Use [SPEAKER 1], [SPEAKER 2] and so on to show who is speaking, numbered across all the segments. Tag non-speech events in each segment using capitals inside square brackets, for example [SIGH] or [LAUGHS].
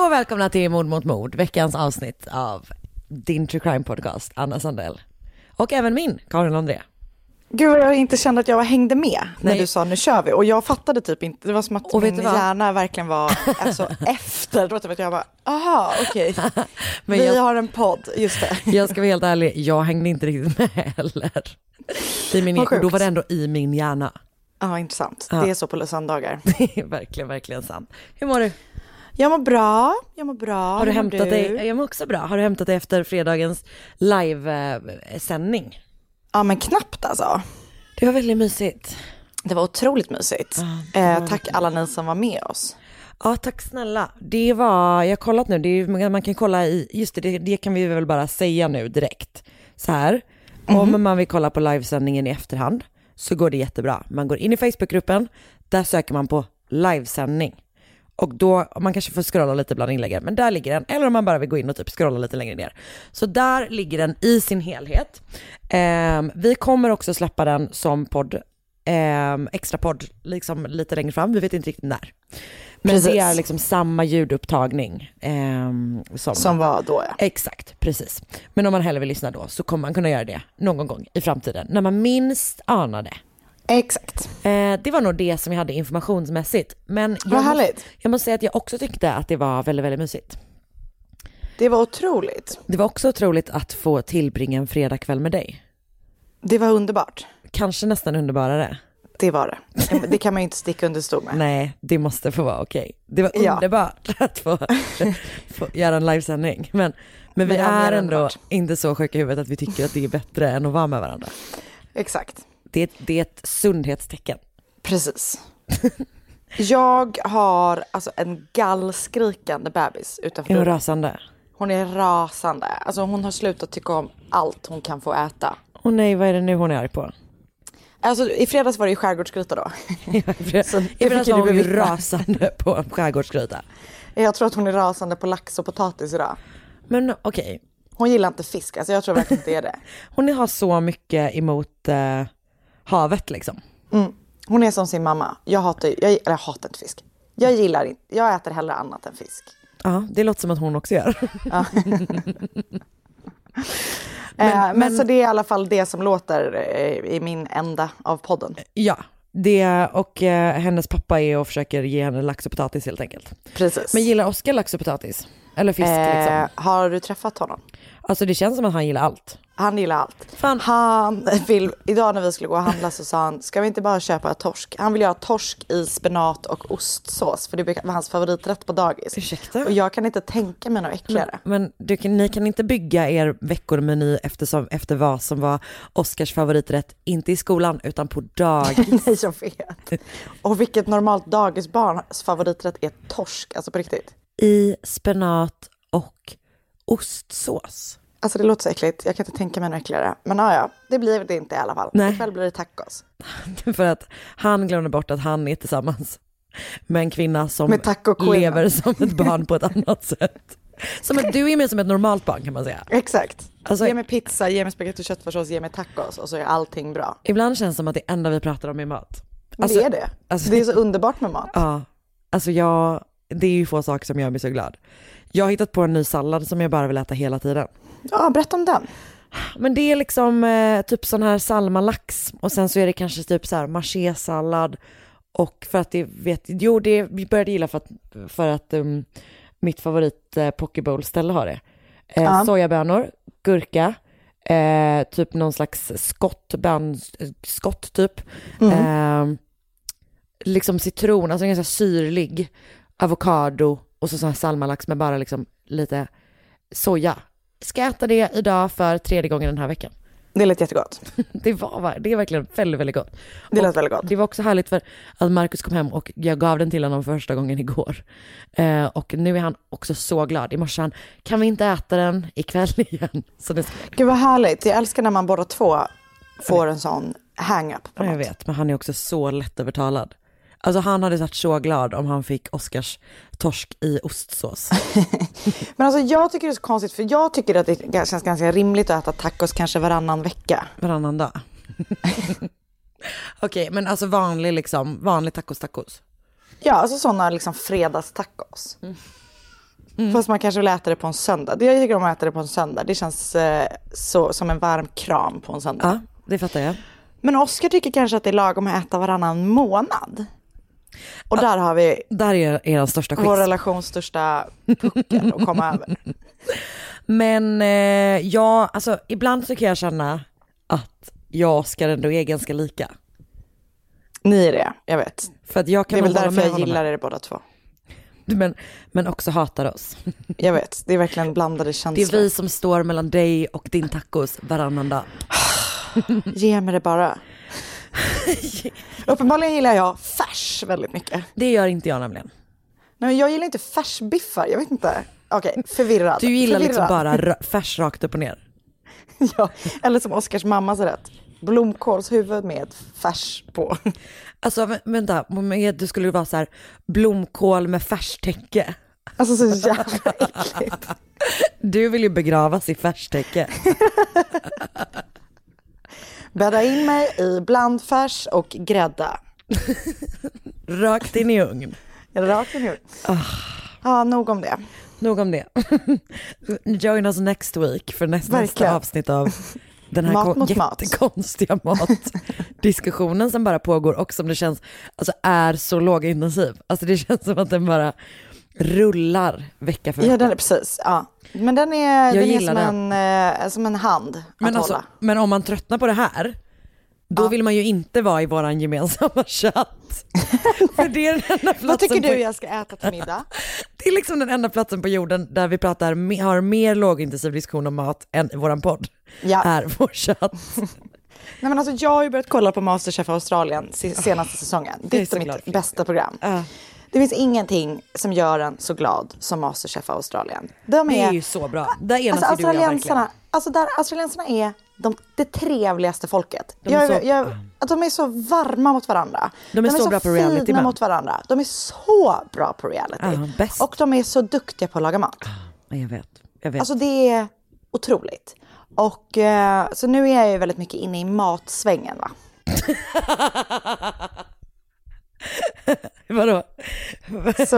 [SPEAKER 1] Hallå och välkomna till Mord mot mord, veckans avsnitt av din true crime podcast, Anna Sandell. Och även min, Karin André.
[SPEAKER 2] Gud vad jag inte kände att jag hängde med när
[SPEAKER 1] Nej.
[SPEAKER 2] du sa nu kör vi och jag fattade typ inte, det var som att
[SPEAKER 1] Och
[SPEAKER 2] min hjärna verkligen var [LAUGHS] alltså, efter, det var typ att jag bara aha okej, [LAUGHS]
[SPEAKER 1] Men
[SPEAKER 2] vi
[SPEAKER 1] jag-
[SPEAKER 2] har en podd, just det. [LAUGHS]
[SPEAKER 1] Jag ska vara helt ärlig, jag hängde inte riktigt med heller. I min, och då var det ändå i min hjärna.
[SPEAKER 2] Ja intressant,
[SPEAKER 1] Ja.
[SPEAKER 2] det är så på söndagar.
[SPEAKER 1] Det är verkligen, verkligen sant. Hur mår du?
[SPEAKER 2] Jag mår bra, jag mår bra.
[SPEAKER 1] Har du hämtat dig? Jag mår också bra. Har du hämtat dig efter fredagens livesändning?
[SPEAKER 2] Ja men knappt alltså.
[SPEAKER 1] Det var väldigt mysigt.
[SPEAKER 2] Det var otroligt mysigt.
[SPEAKER 1] det var
[SPEAKER 2] eh, tack alla ni som var med oss.
[SPEAKER 1] Ja, tack snälla. Det var, jag har kollat nu, det är, man kan kolla i, just det, det, det kan vi väl bara säga nu direkt. Så här, om man vill kolla på livesändningen i efterhand så går det jättebra. Man går in i Facebookgruppen, där söker man på livesändning. Och då, man kanske får scrolla lite bland inläggen, men där ligger den. Eller om man bara vill gå in och typ scrolla lite längre ner. Så där ligger den i sin helhet. Ehm, vi kommer också släppa den som podd, um, extra podd, liksom lite längre fram. Vi vet inte riktigt när. Men
[SPEAKER 2] Precis.
[SPEAKER 1] det är liksom samma ljudupptagning. ehm, som,
[SPEAKER 2] Som var då ja.
[SPEAKER 1] Exakt, precis. Men om man hellre vill lyssna då så kommer man kunna göra det någon gång i framtiden, när man minst anar det.
[SPEAKER 2] Exakt.
[SPEAKER 1] Eh, det var nog det som jag hade informationsmässigt. Men jag,
[SPEAKER 2] Vad
[SPEAKER 1] måste, jag måste säga att jag också tyckte att det var väldigt, väldigt mysigt.
[SPEAKER 2] Det var otroligt.
[SPEAKER 1] Det var också otroligt att få tillbringa en fredagkväll med dig.
[SPEAKER 2] Det var underbart.
[SPEAKER 1] Kanske nästan underbarare.
[SPEAKER 2] Det var det. Det kan man ju inte sticka under stol med. [LAUGHS]
[SPEAKER 1] Nej, det måste få vara okej. Det var
[SPEAKER 2] Ja.
[SPEAKER 1] underbart [LAUGHS] att få, [LAUGHS] få göra en livesändning. Men, men vi
[SPEAKER 2] Men
[SPEAKER 1] är ändå
[SPEAKER 2] underbart.
[SPEAKER 1] inte så sjuka i huvudet att vi tycker att det är bättre än att vara med varandra.
[SPEAKER 2] Exakt.
[SPEAKER 1] Det, är- det är ett sundhetstecken.
[SPEAKER 2] Precis. Jag har alltså en gallskrikande bebis utanför
[SPEAKER 1] Är hon rasande?
[SPEAKER 2] Hon är rasande. Alltså hon har slutat tycka om allt hon kan få äta.
[SPEAKER 1] Åh nej, vad är det nu hon är arg på?
[SPEAKER 2] Alltså i fredags var det ju skärgårdsgryta då. [LAUGHS] Så det
[SPEAKER 1] Jag
[SPEAKER 2] fick
[SPEAKER 1] fick
[SPEAKER 2] ju
[SPEAKER 1] du
[SPEAKER 2] du bevittna.
[SPEAKER 1] rasande på en skärgårdsgryta.
[SPEAKER 2] Jag tror att hon är rasande på lax och potatis idag.
[SPEAKER 1] Men okej,
[SPEAKER 2] Hon gillar inte fisk, alltså jag tror verkligen inte det är det. [LAUGHS]
[SPEAKER 1] hon har så mycket emot eh, havet liksom.
[SPEAKER 2] Mm. Hon är som sin mamma. Jag hatar, jag, eller jag hatar inte fisk. Jag gillar inte, jag äter hellre annat än fisk.
[SPEAKER 1] Ja, det låter som att hon också gör.
[SPEAKER 2] Ja. [LAUGHS] men, men, så det är i alla fall det som låter eh, i min ända av podden.
[SPEAKER 1] Ja, det och eh, hennes pappa är och försöker ge henne lax och potatis helt enkelt.
[SPEAKER 2] Precis.
[SPEAKER 1] Men gillar Oskar lax och potatis? Eller fisk liksom?
[SPEAKER 2] eh, har du träffat honom?
[SPEAKER 1] Alltså det känns som att han gillar allt.
[SPEAKER 2] Han gillar allt.
[SPEAKER 1] Fan.
[SPEAKER 2] Han vill, idag när vi skulle gå och handla så sa han, ska vi inte bara köpa torsk? Han vill göra torsk i spenat och ostsås, för det vara hans favoriträtt på dagis.
[SPEAKER 1] Ursäkta?
[SPEAKER 2] Och jag kan inte tänka mig något äckligare.
[SPEAKER 1] Men du, kan- ni kan inte bygga er veckomeny eftersom, efter vad som var Oskars favoriträtt, inte i skolan utan på dagis. [LAUGHS]
[SPEAKER 2] Nej, jag vet. Och vilket normalt dagisbarns favoriträtt är torsk, alltså på riktigt.
[SPEAKER 1] I spenat och ostsås.
[SPEAKER 2] Alltså det låter så äckligt, jag kan inte tänka mig något äckligare. Men ja, ja, det blir det inte i alla fall.
[SPEAKER 1] Nej.
[SPEAKER 2] Ikväll blir det tacos. [LAUGHS]
[SPEAKER 1] För att han glömde bort att han är tillsammans med en kvinna som lever som ett barn på ett [LAUGHS] annat sätt. Som ett, du är med som ett normalt barn kan man säga.
[SPEAKER 2] Exakt.
[SPEAKER 1] Alltså-
[SPEAKER 2] ge mig pizza, ge mig spagetti och köttfärssås, ge mig tacos och så är allting bra.
[SPEAKER 1] Ibland känns det som att det enda vi pratar om är mat. Alltså-
[SPEAKER 2] det är det.
[SPEAKER 1] alltså-
[SPEAKER 2] det är så underbart med mat.
[SPEAKER 1] Ja, alltså jag, det är ju få saker som gör mig så glad. Jag har hittat på en ny sallad som jag bara vill äta hela tiden.
[SPEAKER 2] Ja, berätta om den.
[SPEAKER 1] Men det är liksom eh, typ sån här salmalax och sen så är det kanske typ så här machésallad och för att det vet, jo det vi började gilla för att, för att um, mitt favorit eh, pokeball ställe har det. Eh,
[SPEAKER 2] Ja.
[SPEAKER 1] Sojabönor, gurka, eh, typ någon slags skott, bön, skott typ. Eh, liksom citron, alltså en ganska syrlig, avokado och så här salmalax med bara liksom lite soja. Ska äta det idag för tredje gången den här veckan.
[SPEAKER 2] Det lät jättegott. [LAUGHS]
[SPEAKER 1] Det, var, det är verkligen väldigt, väldigt gott.
[SPEAKER 2] Det lät
[SPEAKER 1] Och
[SPEAKER 2] väldigt gott.
[SPEAKER 1] Det var också härligt för att Marcus kom hem och jag gav den till honom för första gången igår. Eh, och nu är han också så glad. I morse han, kan vi inte äta den ikväll [LAUGHS] igen? Så det ska
[SPEAKER 2] Gud vad härligt. Jag älskar när man båda två får en sån hang-up på
[SPEAKER 1] jag vet, men han är också så lättövertalad. Alltså han hade varit så glad om han fick Oscars torsk i ostsås. [LAUGHS]
[SPEAKER 2] Men alltså jag tycker det är så konstigt för jag tycker att det känns ganska rimligt att äta tacos kanske varannan vecka.
[SPEAKER 1] Varannan dag. [LAUGHS] Okej, men alltså vanlig liksom, vanlig tacos tacos.
[SPEAKER 2] Ja, alltså sådana liksom fredagstacos. Fast man kanske vill äta det på en söndag. Det- Jag tycker om att äta det på en söndag. Det känns eh, så, som en varm kram på en söndag.
[SPEAKER 1] Ja, det fattar jag.
[SPEAKER 2] Men Oskar tycker kanske att det är lagom att äta varannan månad. Och där har vi
[SPEAKER 1] Där är er största
[SPEAKER 2] vår relations största puckel att komma över.
[SPEAKER 1] Men eh, ja, alltså ibland så kan jag känna att jag och Oskar ändå är ganska lika.
[SPEAKER 2] Ni är det, jag vet.
[SPEAKER 1] För att jag
[SPEAKER 2] Det
[SPEAKER 1] kan
[SPEAKER 2] är väl därför jag gillar er båda två.
[SPEAKER 1] Men, men också hatar oss. [LAUGHS]
[SPEAKER 2] Jag vet, det är verkligen blandade
[SPEAKER 1] Det
[SPEAKER 2] känslor.
[SPEAKER 1] är vi som står mellan dig och din tacos varannan dag.
[SPEAKER 2] Ge mig det bara. [LAUGHS] Uppenbarligen gillar jag färs väldigt mycket.
[SPEAKER 1] Det gör inte jag nämligen.
[SPEAKER 2] Nej, jag gillar inte färsbiffar, jag vet inte. Okej, förvirrad.
[SPEAKER 1] Du gillar liksom
[SPEAKER 2] förvirrad.
[SPEAKER 1] bara rö- [LAUGHS] färs rakt upp och ner.
[SPEAKER 2] Ja, eller som Oskars mamma sa rätt. Blomkålshuvud med färs på. [LAUGHS]
[SPEAKER 1] Alltså vä- vänta, du skulle vara så här blomkål med färstäcke.
[SPEAKER 2] Alltså så jävla äckligt.
[SPEAKER 1] Du vill ju begravas i färstäcke.
[SPEAKER 2] Bädda in mig i blandfärs och grädda.
[SPEAKER 1] Rakt in i ugn.
[SPEAKER 2] Rakt in i ugn.
[SPEAKER 1] Ah.
[SPEAKER 2] Ja, nog om det.
[SPEAKER 1] Nog om det. [LAUGHS] Join us next week för nästa, nästa avsnitt av [LAUGHS] den här
[SPEAKER 2] Mat mot mat.
[SPEAKER 1] jättekonstiga [LAUGHS] matdiskussionen som bara pågår och som det känns, alltså är så lågintensiv. Alltså det känns som att den bara rullar vecka för vecka.
[SPEAKER 2] Ja, den är precis. Ja. Men den är, den är som, en, eh, som en hand att
[SPEAKER 1] men, alltså,
[SPEAKER 2] hålla.
[SPEAKER 1] men om man tröttnar på det här, då vill man ju inte vara i våran gemensamma chatt. [LAUGHS] för det är den enda platsen
[SPEAKER 2] Vad tycker
[SPEAKER 1] på,
[SPEAKER 2] du jag ska äta till middag? [LAUGHS]
[SPEAKER 1] Det är liksom den enda platsen på jorden där vi pratar, har mer lågintensiv diskussion om mat än i våran podd.
[SPEAKER 2] Ja.
[SPEAKER 1] Är vår chatt. [LAUGHS]
[SPEAKER 2] Nej, men alltså, jag har ju börjat kolla på Masterchef Australien se- senaste säsongen.
[SPEAKER 1] Jag
[SPEAKER 2] Det är
[SPEAKER 1] glad
[SPEAKER 2] mitt
[SPEAKER 1] det.
[SPEAKER 2] bästa program.
[SPEAKER 1] Ja.
[SPEAKER 2] Det finns ingenting som gör en så glad som Masterchef Australien. De
[SPEAKER 1] Det är
[SPEAKER 2] är,
[SPEAKER 1] ju så bra. Där enas
[SPEAKER 2] alltså,
[SPEAKER 1] jag
[SPEAKER 2] australiensarna, alltså där, australiensarna är de, det trevligaste folket.
[SPEAKER 1] De är
[SPEAKER 2] jag,
[SPEAKER 1] så-
[SPEAKER 2] jag, att de är så varma mot varandra.
[SPEAKER 1] De är så bra på reality
[SPEAKER 2] fina mot varandra. De är så bra på reality.
[SPEAKER 1] Bäst.
[SPEAKER 2] Och de är så duktiga på att laga mat.
[SPEAKER 1] Ja, Jag vet, jag vet.
[SPEAKER 2] Alltså det är otroligt. Och eh, så nu är jag ju väldigt mycket inne i matsvängen va. [LAUGHS] [LAUGHS]
[SPEAKER 1] Vadå?
[SPEAKER 2] Så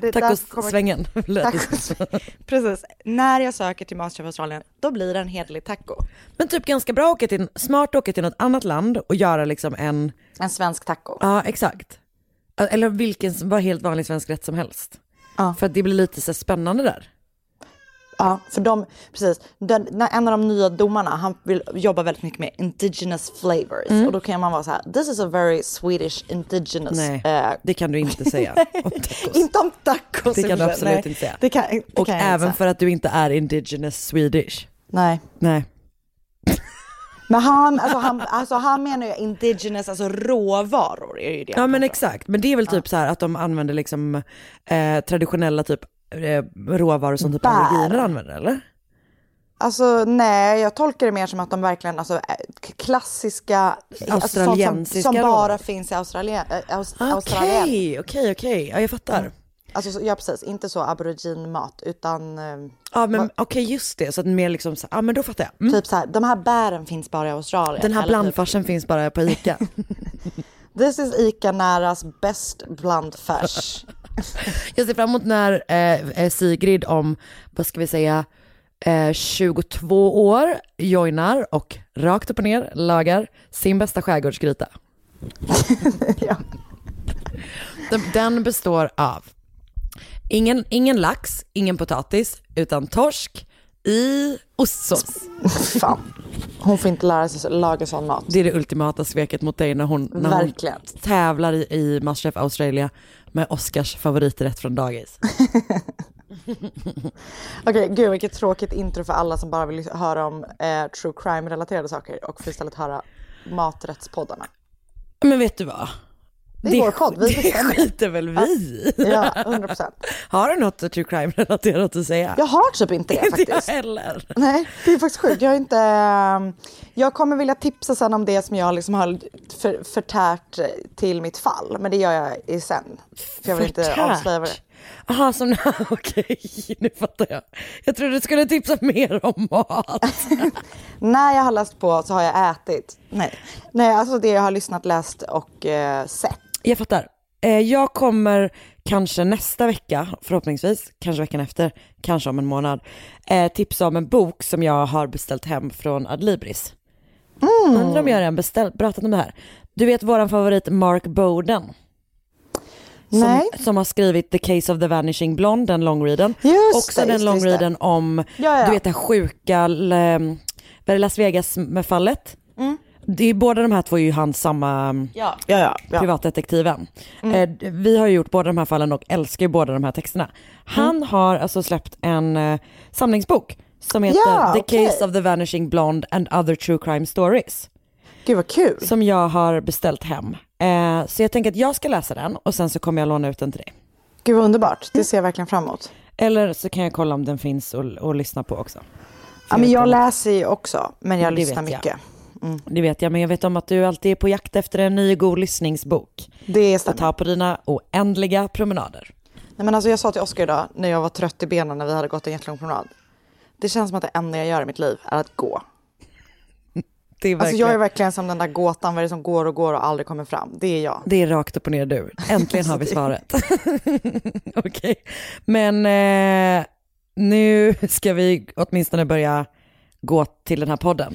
[SPEAKER 2] det, där kommer-. Tacos. [LAUGHS] [LAUGHS] Precis. När jag söker till Masterchef Australien, då blir det en hederlig taco.
[SPEAKER 1] Men typ ganska bra att åka till, smart åka till något annat land och göra liksom en,
[SPEAKER 2] En svensk taco.
[SPEAKER 1] ja exakt. Eller vilken, var helt vanlig svensk rätt som helst.
[SPEAKER 2] Ja.
[SPEAKER 1] För att det blir lite så spännande där.
[SPEAKER 2] Ja, för de, precis. Den, en av de nya domarna, han vill jobba väldigt mycket med indigenous flavors.
[SPEAKER 1] Mm.
[SPEAKER 2] Och då kan man vara så här, this is a very Swedish indigenous.
[SPEAKER 1] Nej,
[SPEAKER 2] eh,
[SPEAKER 1] det kan du inte säga om [LAUGHS]
[SPEAKER 2] inte om tacos.
[SPEAKER 1] Det kan du absolut
[SPEAKER 2] Nej,
[SPEAKER 1] inte säga.
[SPEAKER 2] Det kan, det
[SPEAKER 1] Och
[SPEAKER 2] kan inte
[SPEAKER 1] även
[SPEAKER 2] säga.
[SPEAKER 1] för att du inte är indigenous Swedish.
[SPEAKER 2] Nej.
[SPEAKER 1] Nej. [LAUGHS]
[SPEAKER 2] Men han, alltså han, alltså han menar ju indigenous, alltså råvaror är ju det.
[SPEAKER 1] Ja men exakt, men det är väl typ så här att de använder liksom eh, traditionella typ råvaror som typ aboriginer använder eller?
[SPEAKER 2] Alltså nej, jag tolkar det mer som att de verkligen, alltså k- klassiska, alltså, sånt som,
[SPEAKER 1] Australiensiska
[SPEAKER 2] som bara finns i Australien. Äh, Aus,
[SPEAKER 1] Okej,
[SPEAKER 2] Australien.
[SPEAKER 1] okej, okej. Ja, jag fattar.
[SPEAKER 2] Alltså så- ja precis, inte så aborigin-mat utan eh,
[SPEAKER 1] Ja, men okej, just det. Så att mer liksom, så, ja men då fattar jag. Mm.
[SPEAKER 2] typ så här, de här bären finns bara i Australien.
[SPEAKER 1] Den här
[SPEAKER 2] Eller
[SPEAKER 1] blandfarsen finns bara på ICA.
[SPEAKER 2] Typ, [LAUGHS] This is Ica Näras bäst blandfärs. [LAUGHS] [LAUGHS]
[SPEAKER 1] Jag ser fram emot när eh, eh, Sigrid om, vad ska vi säga, eh, 22 år joinar och rakt upp och ner lagar sin bästa skärgårdsgryta. [LAUGHS]
[SPEAKER 2] Ja.
[SPEAKER 1] den, den består av ingen, ingen lax, ingen potatis, utan torsk i ostsås.
[SPEAKER 2] Fan. Hon får inte lära sig laga sån mat.
[SPEAKER 1] Det är det ultimata sveket mot dig när hon, när hon tävlar i, i Masterchef Australia med Oscars favoriträtt från dagis. [LAUGHS] [LAUGHS]
[SPEAKER 2] Okej, gud vilket tråkigt intro för alla som bara vill höra om eh, true crime-relaterade saker och istället höra maträttspoddarna.
[SPEAKER 1] Men vet du vad?
[SPEAKER 2] Det är vår podd, vi
[SPEAKER 1] det
[SPEAKER 2] bestämmer.
[SPEAKER 1] skiter väl vi.
[SPEAKER 2] Ja, 100 procent.
[SPEAKER 1] Har du något true crime-relaterat att säga?
[SPEAKER 2] Jag har typ inte det
[SPEAKER 1] Inte jag
[SPEAKER 2] faktiskt.
[SPEAKER 1] heller.
[SPEAKER 2] Nej, det är faktiskt sjukt. Jag inte... ehm, Jag kommer vilja tipsa sen om det som jag liksom har för, förtärt till mitt fall. Men det gör jag i sen. För jag vill inte
[SPEAKER 1] Förtärt?
[SPEAKER 2] avslöja det
[SPEAKER 1] Jaha, som [LAUGHS] okej, nu fattar jag. Jag trodde du skulle tipsa mer om mat. [LAUGHS]
[SPEAKER 2] När jag har läst på så har jag ätit. Nej, Nej alltså det jag har lyssnat, läst och eh, sett.
[SPEAKER 1] Jag fattar. Eh, Jag kommer kanske nästa vecka, förhoppningsvis, kanske veckan efter, kanske om en månad, eh, tipsa om en bok som jag har beställt hem från Adlibris. Undrar om jag redan beställt, pratat om det här. Du vet våran favorit Mark Bowden? Som, som har skrivit The Case of the Vanishing Blonde, den longreaden.
[SPEAKER 2] Just
[SPEAKER 1] Också
[SPEAKER 2] det,
[SPEAKER 1] den longreaden om,
[SPEAKER 2] Ja, ja.
[SPEAKER 1] du vet det sjuka, vad är det, Las Vegas med fallet. Det är, båda de här två är ju hans samma
[SPEAKER 2] Ja, ja, ja. ja.
[SPEAKER 1] privatdetektiven. Eh, d- vi har ju gjort båda de här fallen och älskar ju båda de här texterna. Han har alltså släppt en eh, samlingsbok som heter
[SPEAKER 2] Ja,
[SPEAKER 1] The. Case of the Vanishing Blonde and Other True Crime Stories.
[SPEAKER 2] Gud vad kul.
[SPEAKER 1] Som jag har beställt hem. Eh, så jag tänker att jag ska läsa den och sen så kommer jag låna ut den till dig.
[SPEAKER 2] Gud vad underbart. Det ser jag verkligen fram emot.
[SPEAKER 1] Eller så kan jag kolla om den finns och, och lyssna på också.
[SPEAKER 2] Ja, men jag läser ju också, men jag
[SPEAKER 1] Det
[SPEAKER 2] lyssnar
[SPEAKER 1] vet jag. Det vet jag, men jag vet om att du alltid är på jakt efter en ny god lyssningsbok.
[SPEAKER 2] Det
[SPEAKER 1] Att
[SPEAKER 2] stämmer.
[SPEAKER 1] ta på dina oändliga promenader.
[SPEAKER 2] Nej, men alltså jag sa till Oskar idag när jag var trött i benen när vi hade gått en jättelång promenad. Det känns som att det enda jag gör i mitt liv är att gå. [LAUGHS]
[SPEAKER 1] Det är,
[SPEAKER 2] Alltså jag är verkligen som den där gåtan, vad är det som går och går och aldrig kommer fram? Det är jag.
[SPEAKER 1] det är rakt upp och ner du. Äntligen [LAUGHS] har vi svaret. [LAUGHS] Okej, men eh, nu ska vi åtminstone börja gå till den här podden.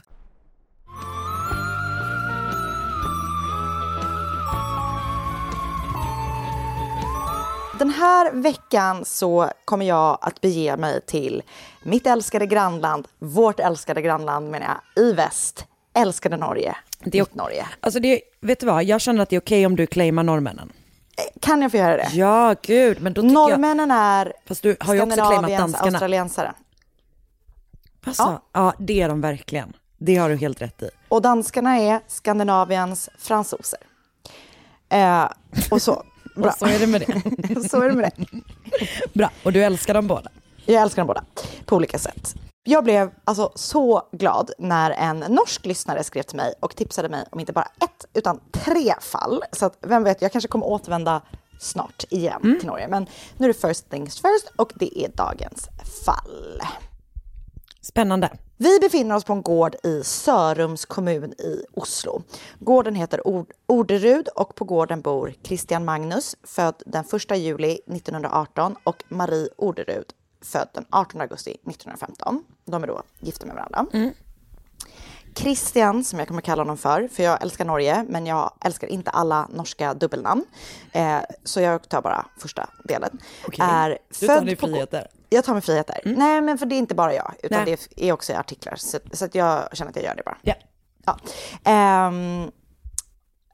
[SPEAKER 2] Den här veckan så kommer jag att bege mig till mitt älskade grannland, vårt älskade grannland menar jag, i väst. Älskade Norge,
[SPEAKER 1] Det är,
[SPEAKER 2] mitt Norge.
[SPEAKER 1] alltså det, vet du vad, jag känner att det är okej om du claimar norrmännen.
[SPEAKER 2] Kan jag få göra det?
[SPEAKER 1] Ja, gud, men då tycker jag...
[SPEAKER 2] Norrmännen är
[SPEAKER 1] Fast du har ju också claimat danskarna.
[SPEAKER 2] australiensare.
[SPEAKER 1] Alltså, ja. ja, det är de verkligen. Det har du helt rätt i.
[SPEAKER 2] Och danskarna är Skandinaviens fransoser. Eh, och så. Bra.
[SPEAKER 1] Och så är det med det. [LAUGHS]
[SPEAKER 2] så är det med det.
[SPEAKER 1] Bra, och du älskar dem båda.
[SPEAKER 2] Jag älskar dem båda på olika sätt. Jag blev alltså så glad när en norsk lyssnare skrev till mig och tipsade mig om inte bara ett utan tre fall. Så att vem vet, jag kanske kommer återvända snart igen till Norge. Men nu är det first things first och det är dagens fall.
[SPEAKER 1] Spännande.
[SPEAKER 2] Vi befinner oss på en gård i Sörums kommun i Oslo. Gården heter Ord- Orderud och på gården bor Christian Magnus, född den 1 juli 1918 och Marie Orderud, född den 18 augusti 1915. De är då gifta med varandra. Christian, som jag kommer kalla honom för, för jag älskar Norge, men jag älskar inte alla norska dubbelnamn. Eh, så jag tar bara första delen.
[SPEAKER 1] Okej.
[SPEAKER 2] Är
[SPEAKER 1] Du tar
[SPEAKER 2] född
[SPEAKER 1] dig
[SPEAKER 2] på-
[SPEAKER 1] friheter.
[SPEAKER 2] Jag tar mig friheter. Nej, men för det är inte bara jag, utan
[SPEAKER 1] Nej.
[SPEAKER 2] det är också i artiklar. Så, så att jag känner att jag gör det bara.
[SPEAKER 1] Ja.
[SPEAKER 2] Ja. Ehm,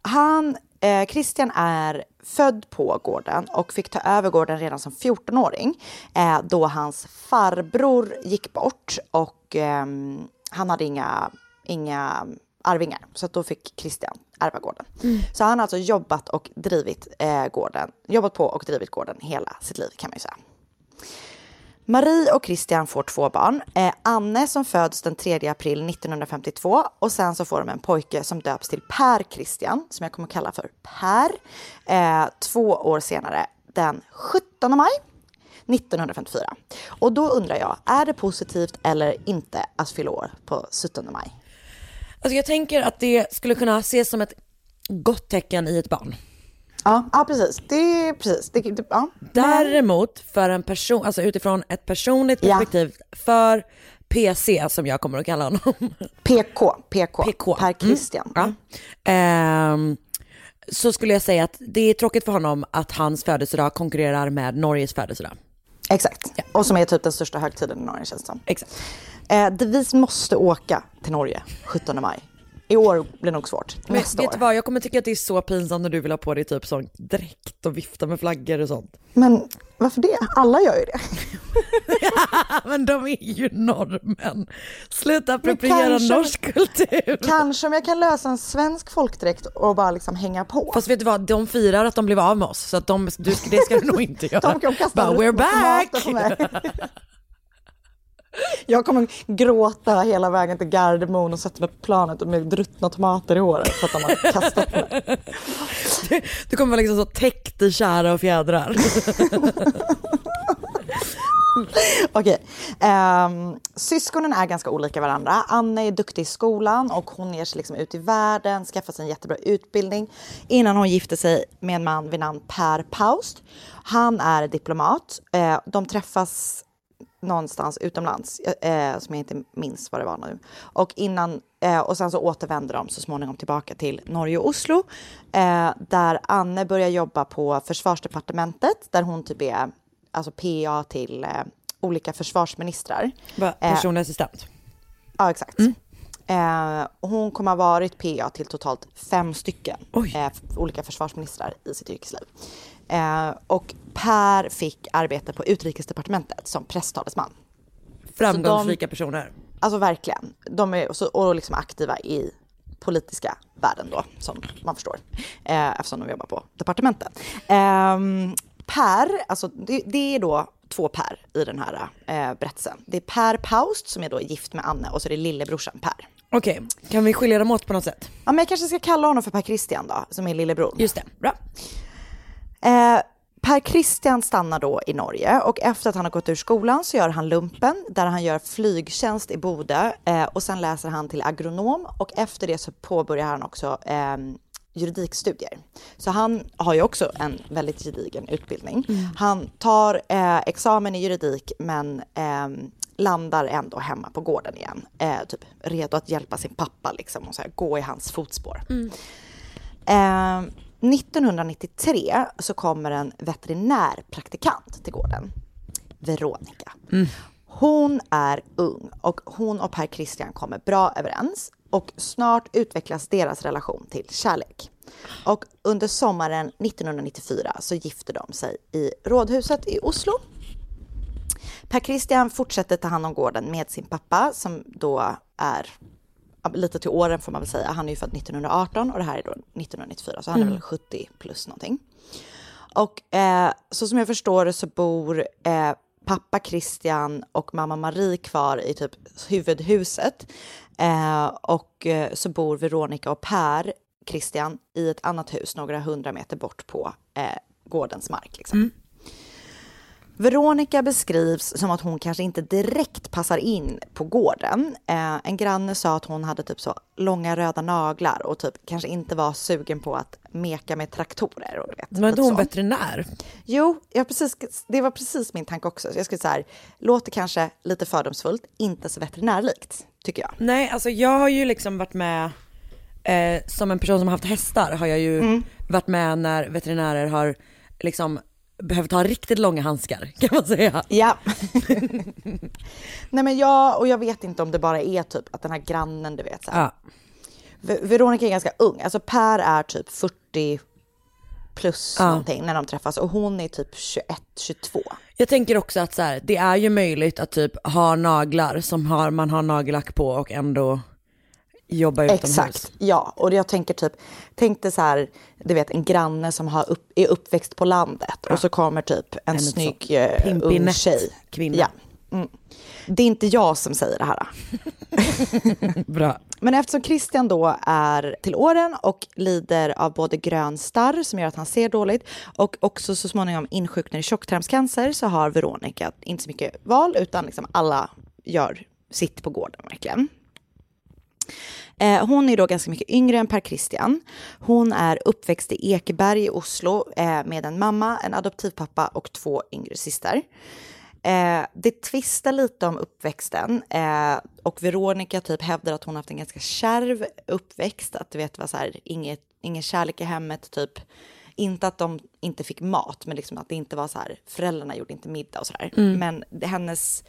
[SPEAKER 2] han, eh, Christian är född på gården och fick ta över gården redan som 14-åring eh, då hans farbror gick bort och ehm, han hade inga, inga arvingar. Så då fick Christian ärva gården. Så han har alltså jobbat och drivit eh, gården, jobbat på och drivit gården hela sitt liv kan man ju säga. Marie och Christian får två barn. Eh, Anne som föds den 3 april 1952 och sen så får de en pojke som döps till Per Christian, som jag kommer kalla för Per, eh, två år senare, den 17 maj 1954. Och då undrar jag, är det positivt eller inte att fylla år på 17 maj?
[SPEAKER 1] Alltså jag tänker att det skulle kunna ses som ett gott tecken i ett barn.
[SPEAKER 2] Ja, ja precis. Det precis. Det, det, ja.
[SPEAKER 1] Däremot för en person, alltså utifrån ett personligt
[SPEAKER 2] Ja.
[SPEAKER 1] perspektiv för PC som jag kommer att kalla honom. [LAUGHS]
[SPEAKER 2] PK, PK,
[SPEAKER 1] PK.
[SPEAKER 2] Per Christian.
[SPEAKER 1] Ja. Ehm, så skulle jag säga att det är tråkigt för honom att hans födelsedag konkurrerar med Norges födelsedag.
[SPEAKER 2] Exakt. Och som är typ den största högtiden i Norge känns det som.
[SPEAKER 1] Exakt.
[SPEAKER 2] Eh, vi måste åka till Norge 17 maj. I år blir nog svårt.
[SPEAKER 1] Men
[SPEAKER 2] Nästa
[SPEAKER 1] vet
[SPEAKER 2] år.
[SPEAKER 1] vad, jag kommer tycka att det är så pinsamt när du vill ha på dig typ sån dräkt och vifta med flaggor och sånt. [LAUGHS]
[SPEAKER 2] Men varför det? Alla gör ju det. [LAUGHS]
[SPEAKER 1] Men de är ju norrmän. Sluta appropriera
[SPEAKER 2] kanske-
[SPEAKER 1] norsk kultur.
[SPEAKER 2] Kanske om jag kan lösa en svensk folkdräkt och bara liksom hänga på.
[SPEAKER 1] Fast vet du vad, de firar att de blev av med oss så att de, du, det ska du nog inte [LAUGHS] göra.
[SPEAKER 2] De kan kasta
[SPEAKER 1] Bara, we're back!
[SPEAKER 2] Jag kommer gråta hela vägen till Gardermoen och sätta mig på planet med druttna tomater i håret för att de har kastat mig.
[SPEAKER 1] Du kommer vara liksom så täckt i kära och fjädrar.
[SPEAKER 2] Okej. Ehm, syskonen är ganska olika varandra. Anne är duktig i skolan och hon ger sig liksom ut i världen, skaffar sig en jättebra utbildning innan hon gifter sig med en man vid namn Per Paust. Han är diplomat. Eh, de träffas någonstans utomlands eh, som jag inte minns vad det var nu. Och, innan, eh, och sen så återvänder de så småningom tillbaka till Norge och Oslo eh, där Anne börjar jobba på försvarsdepartementet där hon typ är alltså PA till eh, olika försvarsministrar.
[SPEAKER 1] Va,
[SPEAKER 2] Eh,
[SPEAKER 1] Personlig assistent.
[SPEAKER 2] Ja, exakt. Eh, och hon kommer ha varit PA till totalt fem stycken eh, olika försvarsministrar i sitt yrkesliv. Eh, och Per fick arbeta på utrikesdepartementet som presstalesman.
[SPEAKER 1] Framgångsrika personer.
[SPEAKER 2] Alltså verkligen. De är så, och liksom aktiva i politiska världen då, som man förstår. Eh, eftersom de jobbar på departementet. Ehm, per, alltså det, det är då två Per i den här eh, berättelsen. Det är Per Paust som är då gift med Anne och så är det lillebrorsan Per.
[SPEAKER 1] Okej, kan vi skilja dem åt på något sätt?
[SPEAKER 2] Ja, men jag kanske ska kalla honom för Per Christian då, som är lillebror.
[SPEAKER 1] Just det, bra.
[SPEAKER 2] Eh, per Christian stannar då i Norge och efter att han har gått ur skolan så gör han lumpen där han gör flygtjänst i Bodö eh, och sen läser han till agronom och efter det så påbörjar han också eh, juridikstudier. Så han har ju också en väldigt gedigen utbildning. Han tar eh, examen i juridik men eh, landar ändå hemma på gården igen. Eh, typ redo att hjälpa sin pappa liksom och så här, gå i hans fotspår. Eh, 1993 så kommer en veterinärpraktikant till gården, Veronica. Hon är ung och hon och Per Christian kommer bra överens och snart utvecklas deras relation till kärlek. Och under sommaren 1994 så gifter de sig i Rådhuset i Oslo. Per Christian fortsätter ta hand om gården med sin pappa som då är lite till åren får man väl säga. Han är ju född 1918 och det här är då 1994 så han är
[SPEAKER 1] Mm.
[SPEAKER 2] väl 70 plus någonting. Och eh, så som jag förstår det så bor eh, pappa Christian och mamma Marie kvar i typ huvudhuset. Eh, och eh, så bor Veronica och Per Christian i ett annat hus några hundra meter bort på eh, gårdens mark. Liksom. Veronica beskrivs som att hon kanske inte direkt passar in på gården. Eh, en granne sa att hon hade typ så långa röda naglar och typ kanske inte var sugen på att meka med traktorer. Och vet,
[SPEAKER 1] Men är
[SPEAKER 2] lite
[SPEAKER 1] inte hon
[SPEAKER 2] så.
[SPEAKER 1] veterinär?
[SPEAKER 2] Jo, jag precis, det var precis min tanke också. Så jag skulle säga låter kanske lite fördomsfullt, inte så veterinärlikt, tycker jag.
[SPEAKER 1] Nej, alltså jag har ju liksom varit med, eh, som en person som har haft hästar har jag ju
[SPEAKER 2] Mm.
[SPEAKER 1] varit med när veterinärer har liksom behövt ha riktigt långa handskar [LAUGHS] kan man säga.
[SPEAKER 2] Ja. Nej men jag, och jag vet inte om det bara är typ att den här grannen, du vet så här.
[SPEAKER 1] Ja.
[SPEAKER 2] Ve- Veronica är ganska ung, alltså Per är typ 40 plus
[SPEAKER 1] Ja.
[SPEAKER 2] någonting när de träffas och hon är typ 21, 22.
[SPEAKER 1] Jag tänker också att så här, det är ju möjligt att typ ha naglar som har, man har nagellack på och ändå jobba utomhus.
[SPEAKER 2] Exakt, ja. Och jag tänker typ, tänk dig så här, du vet en granne som har upp, är uppväxt på landet och så kommer typ en,
[SPEAKER 1] En
[SPEAKER 2] snygg eh, ung tjej.
[SPEAKER 1] kvinna.
[SPEAKER 2] Ja. Mm. Det är inte jag som säger det här. [LAUGHS]
[SPEAKER 1] Bra.
[SPEAKER 2] Men eftersom Christian då är till åren och lider av både grön starr som gör att han ser dåligt och också så småningom insjuknar i tjocktarmscancer så har Veronica inte så mycket val utan liksom alla gör sitt på gården verkligen. Eh, Hon är då ganska mycket yngre än Per Christian. Hon är uppväxt i Ekeberg i Oslo eh, med en mamma, en adoptivpappa och två yngre systrar. Eh, det tvistar lite om uppväxten eh, och Veronica typ hävdar att hon haft en ganska kärv uppväxt, att du vet var så här, inget, ingen kärlek i hemmet, typ inte att de inte fick mat, men liksom att det inte var så här, föräldrarna gjorde inte middag och så här.
[SPEAKER 1] Mm.
[SPEAKER 2] Men hennes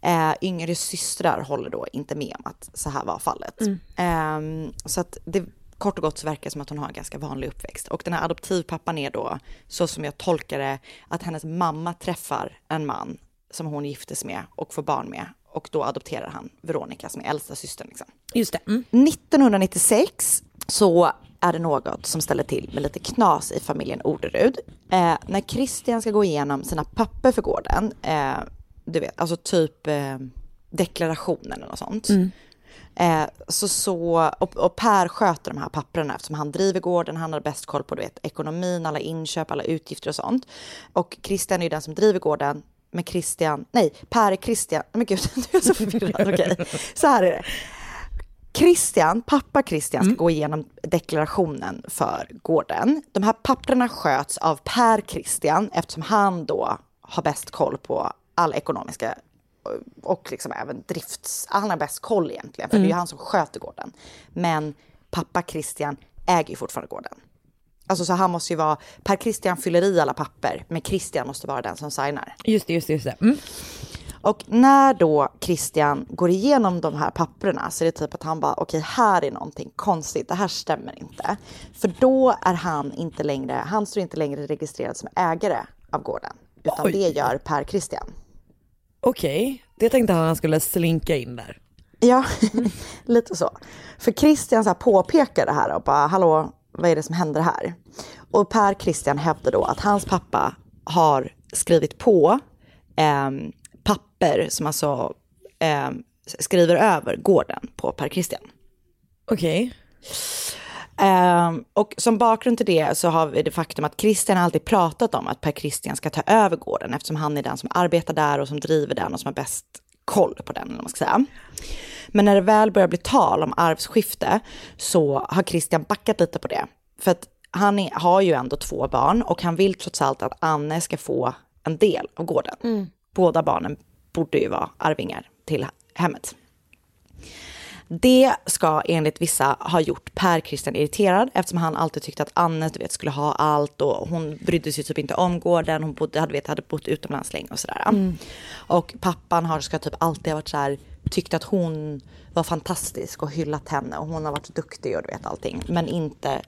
[SPEAKER 2] eh, yngre systrar håller då inte med om att så här var fallet.
[SPEAKER 1] Mm.
[SPEAKER 2] Ehm, så att det kort och gott så verkar det som att hon har en ganska vanlig uppväxt. Och den här adoptivpappan är då, så som jag tolkar det, att hennes mamma träffar en man som hon giftes med och får barn med. Och då adopterar han Veronica som är äldsta systern. Liksom.
[SPEAKER 1] Just det. Mm.
[SPEAKER 2] 1996 så är det något som ställer till med lite knas i familjen Orderud. Eh, när Christian ska gå igenom sina papper för gården, eh, du vet, alltså typ eh, deklarationen eller något sånt. Eh, så, så, och, och Per sköter de här papperna eftersom han driver gården, han har bäst koll på du vet, ekonomin, alla inköp, alla utgifter och sånt. Och Christian är ju den som driver gården, men Christian, nej, Per är Christian, men gud, [LAUGHS] du är så förvirrad, okej. Så här är det. Christian, pappa Christian ska gå igenom deklarationen för gården. De här papperna sköts av Per Christian eftersom han då har bäst koll på alla ekonomiska och liksom även drifts... Han har bäst koll egentligen, för det är ju han som sköter gården. Men pappa Christian äger ju fortfarande gården. Alltså så han måste ju vara... Per Christian fyller i alla papper, men Christian måste vara den som signar.
[SPEAKER 1] Just det, just det, just det. Mm.
[SPEAKER 2] Och när då Christian går igenom de här papperna så är det typ att han bara, okej, här är någonting konstigt, det här stämmer inte. För då är han inte längre, han står inte längre registrerad som ägare av gården, utan
[SPEAKER 1] Oj.
[SPEAKER 2] det gör Per Christian.
[SPEAKER 1] Okej, det tänkte han han skulle slinka in där.
[SPEAKER 2] Ja, [LAUGHS] lite så. För Christian så här påpekar det här och bara, hallå, vad är det som händer här? Och Per Christian hävdar då att hans pappa har skrivit på ehm, papper som alltså ehm, skriver över gården på Per Christian.
[SPEAKER 1] Okej.
[SPEAKER 2] Ehm, och som bakgrund till det så har vi det faktum att Christian alltid pratat om att Per Christian ska ta över gården eftersom han är den som arbetar där och som driver den och som har bäst koll på den, eller vad man ska säga. Men när det väl börjar bli tal om arvsskifte så har Christian backat lite på det. För att han är, har ju ändå två barn och han vill trots allt att Anne ska få en del av gården. Båda barnen borde ju vara arvingar till hemmet. Det ska enligt vissa ha gjort Per Christian irriterad eftersom han alltid tyckte att Anne du vet, skulle ha allt och hon brydde sig typ inte om gården. Hon bodde, hade, vet, hade bott utomlands länge och sådär. Och pappan har ska typ alltid ha varit så här, tyckt att hon var fantastisk och hyllat henne och hon har varit duktig och du vet allting. Men inte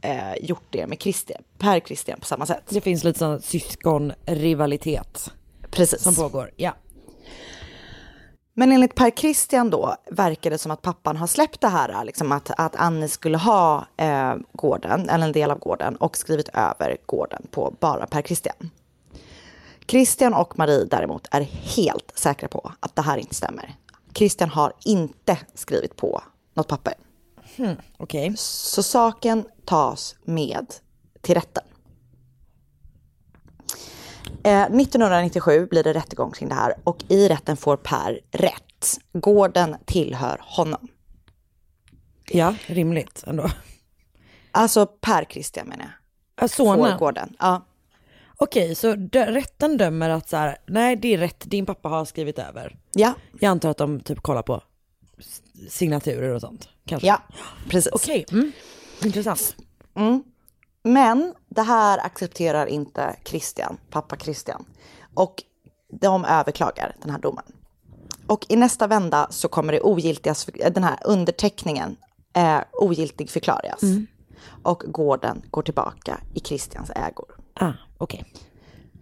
[SPEAKER 2] eh, gjort det med Christian, Per Christian på samma sätt.
[SPEAKER 1] Det finns lite sån syskonrivalitet
[SPEAKER 2] Precis.
[SPEAKER 1] som pågår. Ja.
[SPEAKER 2] Men enligt Per Christian då verkar det som att pappan har släppt det här, liksom att, att Anne skulle ha eh, gården, eller en del av gården, och skrivit över gården på bara Per Christian. Christian och Marie däremot är helt säkra på att det här inte stämmer. Christian har inte skrivit på något papper.
[SPEAKER 1] Okej.
[SPEAKER 2] Så saken tas med till rätten. Eh, 1997 blir det rättegång kring det här och i rätten får Per rätt. Gården tillhör honom.
[SPEAKER 1] Ja, rimligt ändå.
[SPEAKER 2] Alltså Per Christian menar jag.
[SPEAKER 1] Ja, sonen.
[SPEAKER 2] Får gården. Ja.
[SPEAKER 1] Okej, så rätten dömer att så här, nej det är rätt, din pappa har skrivit över.
[SPEAKER 2] Ja.
[SPEAKER 1] Jag antar att de typ kollar på signaturer och sånt. Kanske.
[SPEAKER 2] Ja, precis.
[SPEAKER 1] Okej, mm. intressant.
[SPEAKER 2] Mm. Men det här accepterar inte Christian, pappa Christian. Och de överklagar den här domen. Och i nästa vända så kommer det ogiltigas, den här underteckningen eh, ogiltig förklaras.
[SPEAKER 1] Mm.
[SPEAKER 2] Och gården går tillbaka i Christians ägor.
[SPEAKER 1] Ah, okej.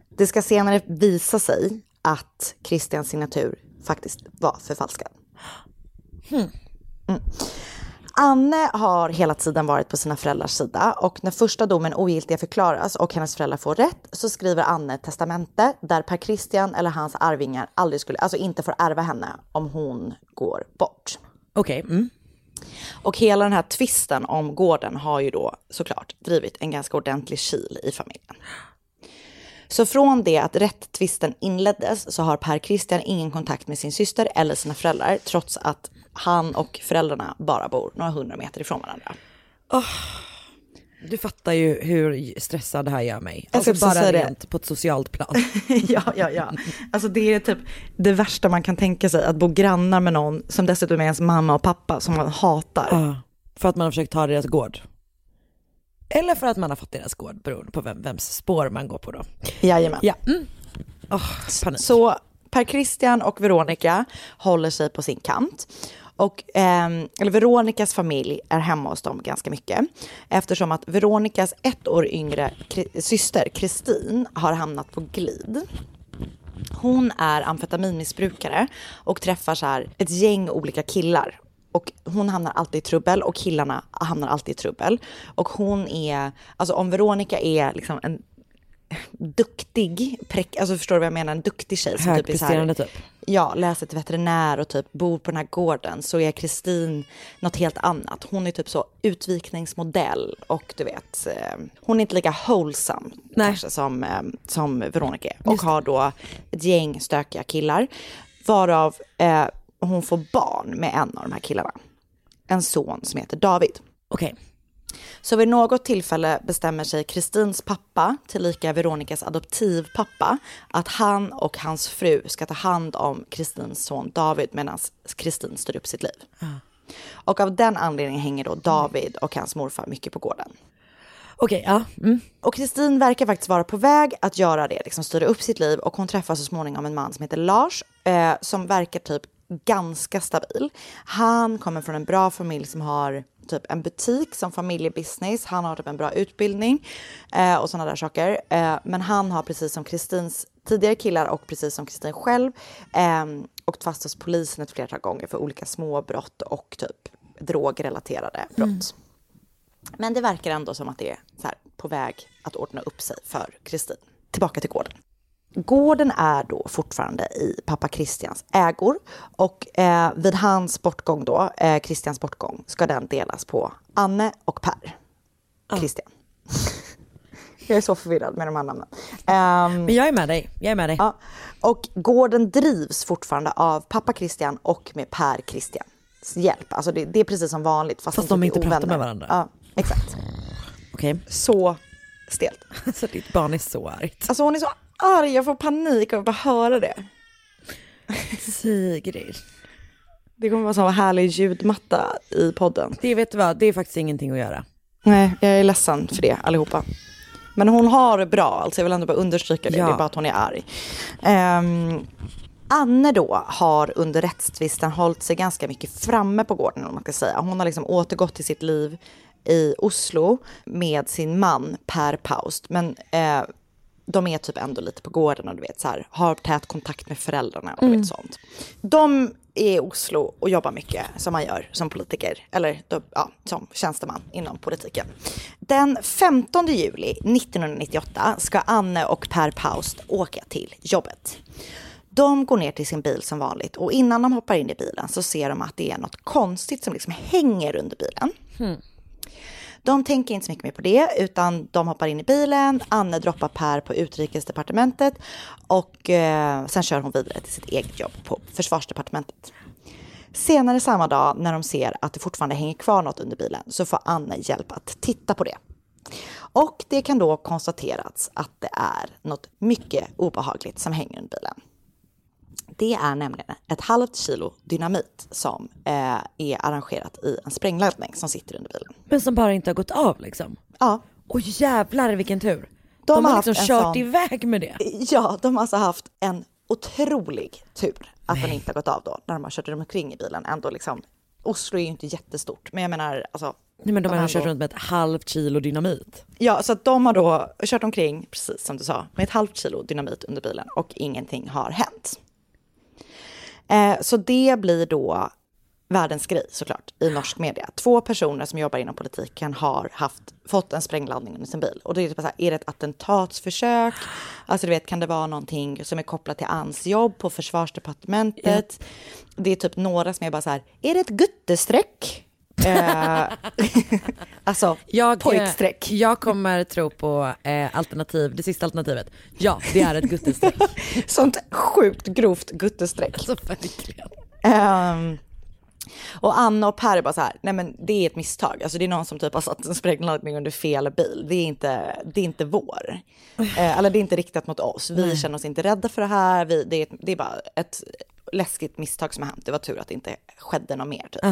[SPEAKER 2] Det ska senare visa sig att Christians signatur faktiskt var förfalskad.
[SPEAKER 1] Hmm.
[SPEAKER 2] Mm. Anne har hela tiden varit på sina föräldrars sida och när första domen ogiltiga förklaras och hennes föräldrar får rätt så skriver Anne ett testamente där Per Christian eller hans arvingar aldrig skulle, alltså inte får ärva henne om hon går bort.
[SPEAKER 1] Okej. Mm.
[SPEAKER 2] Och hela den här tvisten om gården har ju då såklart drivit en ganska ordentlig kil i familjen. Så från det att rättvisten inleddes så har Per Christian ingen kontakt med sin syster eller sina föräldrar trots att han och föräldrarna bara bor några hundra meter ifrån varandra.
[SPEAKER 1] Du fattar ju hur stressad det här gör mig. Alltså bara
[SPEAKER 2] det.
[SPEAKER 1] rent på ett socialt plan. [LAUGHS]
[SPEAKER 2] ja, ja, ja. Alltså det är typ det värsta man kan tänka sig, att bo grannar med någon som dessutom är ens mamma och pappa som man hatar.
[SPEAKER 1] Ja, för att man har försökt ta deras gård. Eller för att man har fått deras gård beroende på vem, vems spår man går på då.
[SPEAKER 2] Jajamän.
[SPEAKER 1] Ja. Mm. Oh, panik.
[SPEAKER 2] Så Per Christian och Veronica håller sig på sin kant. Och, eh, eller Veronicas familj är hemma hos dem ganska mycket. Eftersom att Veronicas ett år yngre Kri- syster Kristin har hamnat på glid. Hon är amfetaminmissbrukare och träffar så här ett gäng olika killar. Och hon hamnar alltid i trubbel och killarna hamnar alltid i trubbel. Och hon är, alltså om Veronica är liksom en duktig, präck, alltså förstår du vad jag menar, en duktig tjej Högpresterande typ är så här,
[SPEAKER 1] typ
[SPEAKER 2] ja, läser till veterinär och typ bor på den här gården så är Kristin något helt annat. Hon är typ så utvikningsmodell och du vet, eh, hon är inte lika wholesome kanske som, eh, som Veronica är. Och har då ett gäng stökiga killar varav eh, hon får barn med en av de här killarna. En son som heter David.
[SPEAKER 1] Okej.
[SPEAKER 2] Så vid något tillfälle bestämmer sig Kristins pappa, tillika Veronicas adoptivpappa, att han och hans fru ska ta hand om Kristins son David medan Kristin styr upp sitt liv. Och av den anledningen hänger då David och hans morfar mycket på gården.
[SPEAKER 1] Okej, ja. Mm.
[SPEAKER 2] Och Kristin verkar faktiskt vara på väg att göra det, liksom styra upp sitt liv och hon träffar så småningom en man som heter Lars eh, som verkar typ ganska stabil. Han kommer från en bra familj som har typ en butik som familjebusiness. Han har typ en bra utbildning eh, och sådana där saker. Eh, men han har precis som Kristins tidigare killar och precis som Kristin själv eh, åkt fast hos polisen ett flertal gånger för olika småbrott och typ drogrelaterade brott. Men det verkar ändå som att det är här, på väg att ordna upp sig för Kristin. Tillbaka till gården. Gården är då fortfarande i pappa Christians ägor och eh, vid hans bortgång då, eh, Christians bortgång, ska den delas på Anne och Per. Christian. [LAUGHS] Jag är så förvirrad med de här namnen. Ehm,
[SPEAKER 1] Men jag är med dig. Jag är med dig.
[SPEAKER 2] Ja. Och gården drivs fortfarande av pappa Christian och med Per Christians hjälp. Alltså det, det är precis som vanligt. Fast,
[SPEAKER 1] Fast
[SPEAKER 2] de typ
[SPEAKER 1] inte pratar
[SPEAKER 2] ovänner.
[SPEAKER 1] med varandra.
[SPEAKER 2] Ja, exakt.
[SPEAKER 1] Okej.
[SPEAKER 2] Så stelt. [LAUGHS]
[SPEAKER 1] Så ditt barn är så argt.
[SPEAKER 2] Alltså hon är så arg, jag får panik av att bara höra det.
[SPEAKER 1] Sigrid.
[SPEAKER 2] Det kommer vara så härlig ljudmatta i podden.
[SPEAKER 1] Det vet du vad, det är faktiskt ingenting att göra.
[SPEAKER 2] Nej, jag är ledsen för det allihopa. Men hon har det bra, alltså jag vill ändå bara understryka det.
[SPEAKER 1] Ja.
[SPEAKER 2] Det är bara att hon är arg. Ehm, Anne då har under rättstvisten hållit sig ganska mycket framme på gården om man ska säga. Hon har liksom återgått till sitt liv i Oslo med sin man Per Paust. Men eh, de är typ ändå lite på gården och du vet så här, har tät kontakt med föräldrarna och du vet sånt. De är i Oslo och jobbar mycket som man gör som politiker, eller då, ja, som tjänsteman inom politiken. Den 15 juli 1998 ska Anne och Per Paust åka till jobbet. De går ner till sin bil som vanligt och innan de hoppar in i bilen så ser de att det är något konstigt som liksom hänger under bilen. De tänker inte så mycket mer på det, utan de hoppar in i bilen. Anne droppar Per på utrikesdepartementet och eh, sen kör hon vidare till sitt eget jobb på försvarsdepartementet. Senare samma dag när de ser att det fortfarande hänger kvar något under bilen så får Anne hjälp att titta på det. Och det kan då konstateras att det är något mycket obehagligt som hänger under bilen. Det är nämligen ett halvt kilo dynamit som eh, är arrangerat i en sprängladdning som sitter under bilen.
[SPEAKER 1] Men som bara inte har gått av liksom?
[SPEAKER 2] Ja.
[SPEAKER 1] Och jävlar vilken tur.
[SPEAKER 2] De
[SPEAKER 1] De,
[SPEAKER 2] har
[SPEAKER 1] har liksom kört
[SPEAKER 2] sån-
[SPEAKER 1] iväg med det.
[SPEAKER 2] Ja, de har alltså haft en otrolig tur att den inte har gått av då när de har kört omkring i bilen. Ändå liksom, Oslo är ju inte jättestort, men jag menar alltså.
[SPEAKER 1] Nej men de har
[SPEAKER 2] har
[SPEAKER 1] ändå kört runt med ett halvt kilo dynamit.
[SPEAKER 2] Ja, så att de har då kört omkring, precis som du sa, med ett halvt kilo dynamit under bilen och ingenting har hänt. Eh, så det blir då världens grej såklart i norsk media. Två personer som jobbar inom politiken har haft, fått en sprängladdning under sin bil. Och det är typ så här, är det ett attentatsförsök? Alltså du vet, kan det vara någonting som är kopplat till Ans jobb på försvarsdepartementet? Det är typ några som är bara så här, är det ett guttestreck? Eh, [LAUGHS] alltså,
[SPEAKER 1] Jag,
[SPEAKER 2] pojkstreck.
[SPEAKER 1] eh, jag kommer tro på eh, alternativ, det sista alternativet. Ja, det är ett guttestreck. [LAUGHS]
[SPEAKER 2] Sånt sjukt grovt guttestreck.
[SPEAKER 1] alltså verkligen.
[SPEAKER 2] Ehm, och Anna och Per är bara så här, nej men det är ett misstag. Alltså det är någon som typ har satt en sprängladdning under fel bil. Det är inte, det är inte vår. Eh, eller det är inte riktat mot oss. Vi känner oss inte rädda för det här. Vi, det, är, det är bara ett läskigt misstag som har hänt. Det var tur att det inte skedde något mer. Typ.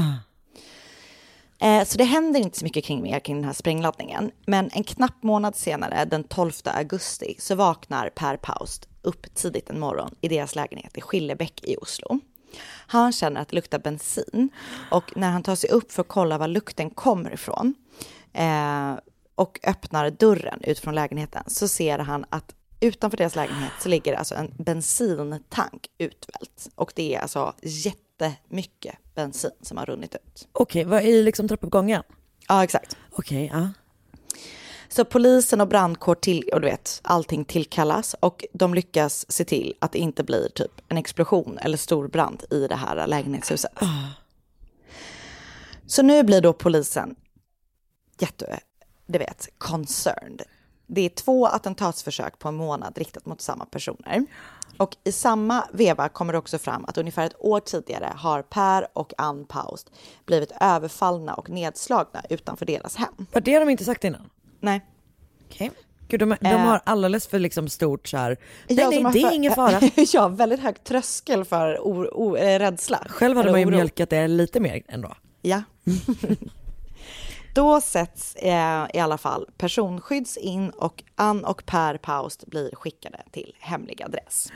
[SPEAKER 2] Eh, Så det händer inte så mycket kring mer kring den här sprängladdningen. Men en knapp månad senare, den 12 augusti, så vaknar Per Paust upp tidigt en morgon i deras lägenhet i Skillebäck i Oslo. Han känner att det luktar bensin och när han tar sig upp för att kolla var lukten kommer ifrån eh, och öppnar dörren ut från lägenheten så ser han att utanför deras lägenhet så ligger det alltså en bensintank utvält och det är alltså jättemycket bensin som har runnit ut.
[SPEAKER 1] Okej, vad är liksom trappuppgången?
[SPEAKER 2] Ja, exakt.
[SPEAKER 1] Okej, ja.
[SPEAKER 2] Så polisen och brandkår till, och du vet, allting tillkallas och de lyckas se till att det inte blir typ en explosion eller stor brand i det här lägenhetshuset. Så nu blir då polisen jätte, du vet, concerned. Det är två attentatsförsök på en månad riktat mot samma personer. Och i samma veva kommer det också fram att ungefär ett år tidigare har Per och Ann Paust blivit överfallna och nedslagna utanför deras hem.
[SPEAKER 1] Var det har de inte sagt innan?
[SPEAKER 2] Nej.
[SPEAKER 1] Okej. Gud, de, de
[SPEAKER 2] Eh.
[SPEAKER 1] har alldeles för liksom stort så här. Nej,
[SPEAKER 2] Ja,
[SPEAKER 1] nej,
[SPEAKER 2] de har
[SPEAKER 1] det är
[SPEAKER 2] för-
[SPEAKER 1] ingen [LAUGHS] fara.
[SPEAKER 2] ja, väldigt hög tröskel för o, o, eh, rädsla.
[SPEAKER 1] Själv hade
[SPEAKER 2] Eller
[SPEAKER 1] man ju
[SPEAKER 2] oro.
[SPEAKER 1] mjölkat det lite mer ändå.
[SPEAKER 2] Ja. [LAUGHS] Då sätts eh, i alla fall personskydds in och Ann och Per Paust blir skickade till hemlig adress.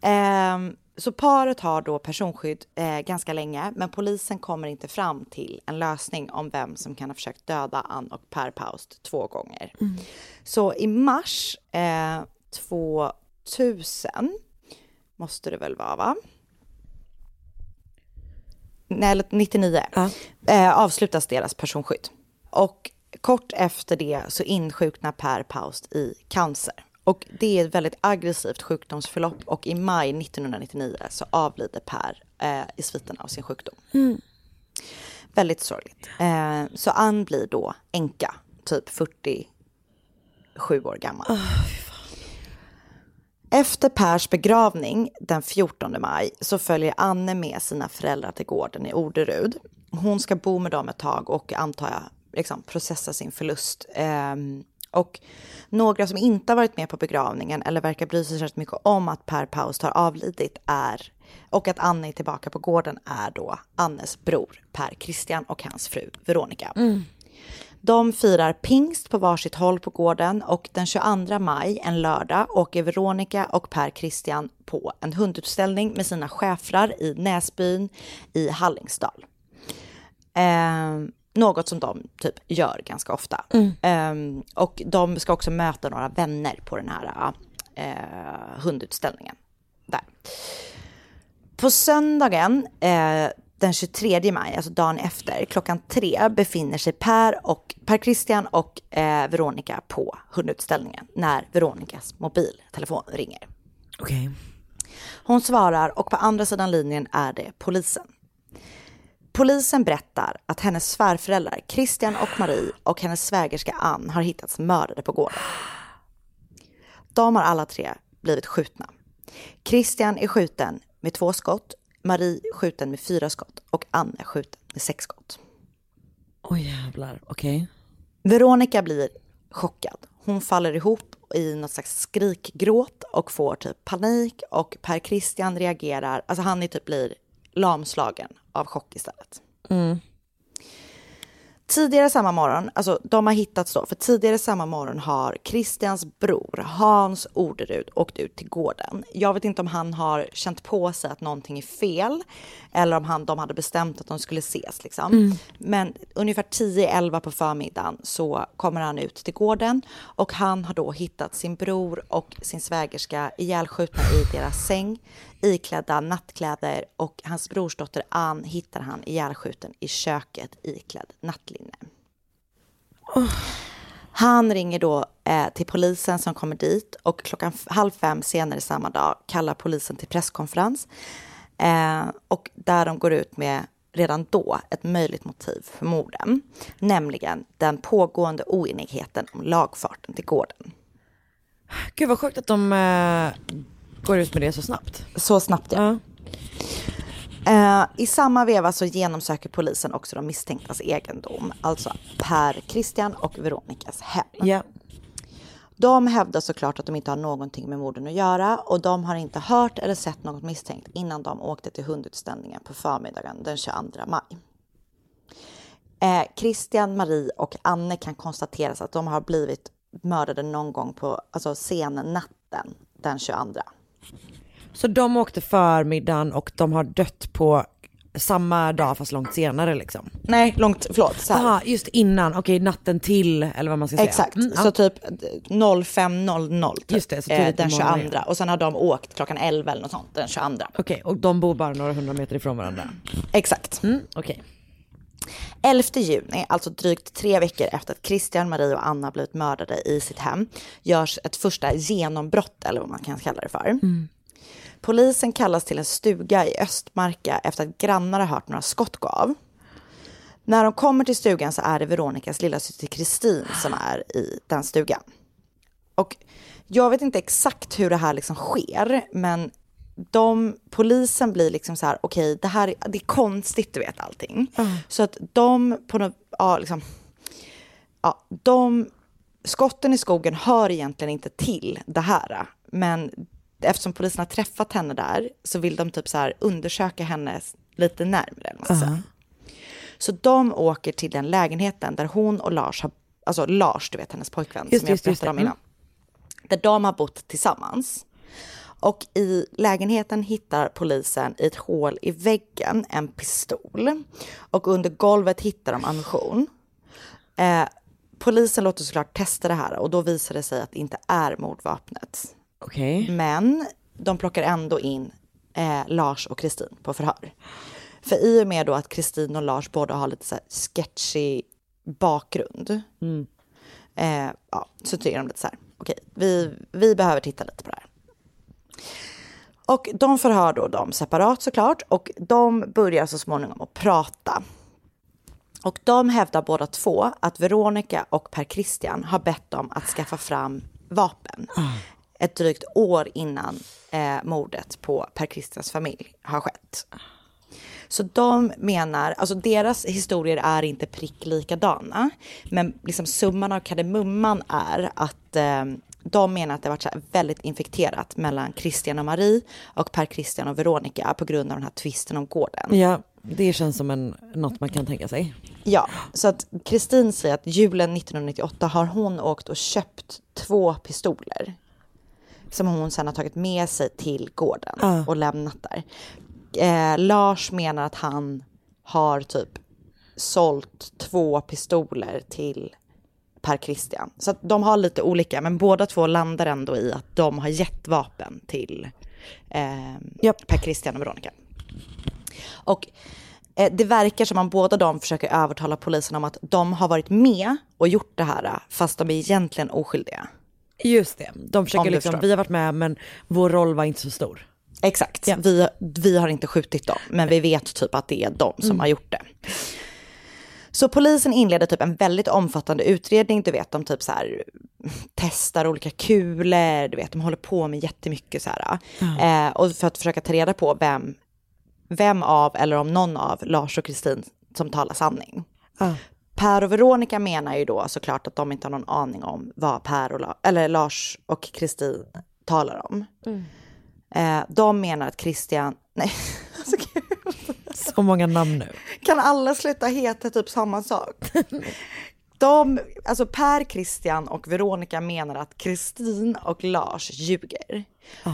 [SPEAKER 2] Ehm, så paret har då personskydd eh, ganska länge, men polisen kommer inte fram till en lösning om vem som kan ha försökt döda Ann och Per Paust två gånger. Så i mars eh, 2000 måste det väl vara, va? Nej, eller 99, eh, avslutas deras personskydd. Och kort efter det så insjuknar Per Paust i cancer. Och det är ett väldigt aggressivt sjukdomsförlopp och i maj 1999 så avlider Per eh, i sviten av sin sjukdom. Väldigt sorgligt. Eh, så Ann blir då änka, typ 47 år gammal. Efter Pers begravning den 14 maj så följer Anne med sina föräldrar till gården i Orderud. Hon ska bo med dem ett tag och antar jag liksom processa sin förlust. Ehm, och några som inte har varit med på begravningen eller verkar bry sig särskilt mycket om att Per Paust har avlidit är och att Anne är tillbaka på gården är då Annes bror Per Christian och hans fru Veronica. Mm. De firar pingst på varsitt håll på gården och den 22 maj, en lördag, åker Veronica och Per Christian på en hundutställning med sina schäfrar i Näsbyn i Hallingsdal. Eh, något som de typ gör ganska ofta. Eh, och de ska också möta några vänner på den här eh, hundutställningen. Där. På söndagen eh, den 23 maj, alltså dagen efter, klockan tre befinner sig Per, och, per Christian och eh, Veronica på hundutställningen när Veronicas mobiltelefon ringer.
[SPEAKER 1] Okej.
[SPEAKER 2] Hon svarar och på andra sidan linjen är det polisen. Polisen berättar att hennes svärföräldrar Christian och Marie och hennes svägerska Ann har hittats mördade på gården. De har alla tre blivit skjutna. Christian är skjuten med två skott, Marie skjuten med fyra skott och Ann är skjuten med sex skott.
[SPEAKER 1] Oj jävlar, okej.
[SPEAKER 2] Veronica blir chockad. Hon faller ihop i något slags skrikgråt och får typ panik och Per Christian reagerar, alltså han är typ blir lamslagen av chock istället.
[SPEAKER 1] Mm.
[SPEAKER 2] Tidigare samma morgon, alltså de har hittats då, för tidigare samma morgon har Christians bror Hans Orderud åkt ut till gården. Jag vet inte om han har känt på sig att någonting är fel eller om han, de hade bestämt att de skulle ses liksom.
[SPEAKER 1] Mm.
[SPEAKER 2] Men ungefär 10-11 på förmiddagen så kommer han ut till gården och han har då hittat sin bror och sin svägerska ihjälskjutna i deras säng iklädda nattkläder och hans brorsdotter Ann hittar han ihjälskjuten i köket iklädd nattlinne. Han ringer då eh, till polisen som kommer dit och klockan halv fem senare samma dag kallar polisen till presskonferens. Eh, och där de går ut med redan då ett möjligt motiv för morden, nämligen den pågående oenigheten om lagfarten till gården.
[SPEAKER 1] Gud vad sjukt att de eh, går ut med det så snabbt.
[SPEAKER 2] Så snabbt ja. Eh, I samma veva så genomsöker polisen också de misstänktas egendom, alltså Per Christian och Veronicas hem.
[SPEAKER 1] Ja.
[SPEAKER 2] De hävdar såklart att de inte har någonting med morden att göra och de har inte hört eller sett något misstänkt innan de åkte till hundutställningen på förmiddagen den 22 maj. Eh, Christian, Marie och Anne kan konstateras att de har blivit mördade någon gång på alltså sennatten den 22.
[SPEAKER 1] Så de åkte förmiddagen och de har dött på samma dag fast långt senare liksom?
[SPEAKER 2] Nej, långt, förlåt. Så.
[SPEAKER 1] Jaha, just innan, okej natten till eller vad man ska säga.
[SPEAKER 2] Exakt,
[SPEAKER 1] Mm, ja.
[SPEAKER 2] så typ 05.00 typ,
[SPEAKER 1] Just det, så
[SPEAKER 2] eh, den 22
[SPEAKER 1] morgonen.
[SPEAKER 2] och sen har de åkt klockan 11 eller något sånt den 22.
[SPEAKER 1] Okej, och de bor bara några hundra meter ifrån varandra?
[SPEAKER 2] Exakt.
[SPEAKER 1] Mm, okej.
[SPEAKER 2] 11 juni, alltså drygt tre veckor efter att Christian, Marie och Anna blivit mördade i sitt hem, görs ett första genombrott, eller vad man kan kalla det för. Polisen kallas till en stuga i Östmarka efter att grannar har hört några skott gå av. När de kommer till stugan så är det Veronicas lilla syster Kristin som är i den stugan. Och jag vet inte exakt hur det här liksom sker, men de, polisen blir liksom så här, okej, det här är- det är konstigt, du vet allting. Så att de på något, ja liksom, ja, de, skotten i skogen hör egentligen inte till det här, men eftersom polisen har träffat henne där så vill de typ så här undersöka henne lite närmare. säga. Så de åker till den lägenheten där hon och Lars har, alltså Lars, du vet hennes pojkvän
[SPEAKER 1] Just
[SPEAKER 2] som jag berättade om innan. Där de har bott tillsammans. Och i lägenheten hittar polisen i ett hål i väggen en pistol. Och under golvet hittar de ammunition. Eh, polisen låter såklart testa det här och då visar det sig att det inte är mordvapnet.
[SPEAKER 1] Okej.
[SPEAKER 2] Men de plockar ändå in eh, Lars och Kristin på förhör. För i och med då att Kristin och Lars båda har lite så sketchy bakgrund. Eh, ja, så tycker de lite så här, okej, vi, vi behöver titta lite på det här. Och de förhör då dem separat såklart och de börjar så småningom att prata. Och de hävdar båda två att Veronica och Per Christian har bett dem att skaffa fram vapen. Ett drygt år innan eh, mordet på Per Christians familj har skett. Så de menar, alltså deras historier är inte prick likadana. Men liksom summan av kardemumman är att eh, de menar att det varit väldigt infekterat mellan Christian och Marie och Per Christian och Veronica på grund av den här tvisten om gården.
[SPEAKER 1] Ja, det känns som en, något man kan tänka sig.
[SPEAKER 2] Ja, så att Kristin säger att julen 1998 har hon åkt och köpt två pistoler. Som hon sen har tagit med sig till gården
[SPEAKER 1] Ja.
[SPEAKER 2] och lämnat där. Eh, Lars menar att han har typ sålt två pistoler till Per Christian. Så att de har lite olika, men båda två landar ändå i att de har gett vapen till eh, Per Christian och Veronica. Och eh, det verkar som att båda de försöker övertala polisen om att de har varit med och gjort det här, fast de är egentligen oskyldiga.
[SPEAKER 1] Just det, de
[SPEAKER 2] Om
[SPEAKER 1] försöker liksom,
[SPEAKER 2] förstår.
[SPEAKER 1] vi har varit med men vår roll var inte så stor.
[SPEAKER 2] Exakt, vi, vi har inte skjutit dem, men vi vet typ att det är de som
[SPEAKER 1] Mm.
[SPEAKER 2] har gjort det. Så polisen inleder typ en väldigt omfattande utredning, du vet de typ så här [LAUGHS] testar olika kulor, du vet de håller på med jättemycket så här. Eh, och för att försöka ta reda på vem, vem av eller om någon av Lars och Kristin som talar sanning.
[SPEAKER 1] Ja.
[SPEAKER 2] Per och Veronica menar ju då såklart att de inte har någon aning om vad Per och La- eller Lars och Kristin talar om. Eh, de menar att Christian, nej. [LAUGHS]
[SPEAKER 1] Så många namn nu.
[SPEAKER 2] kan alla sluta heta typ samma sak? De, alltså Per, Christian och Veronica menar att Kristin och Lars ljuger.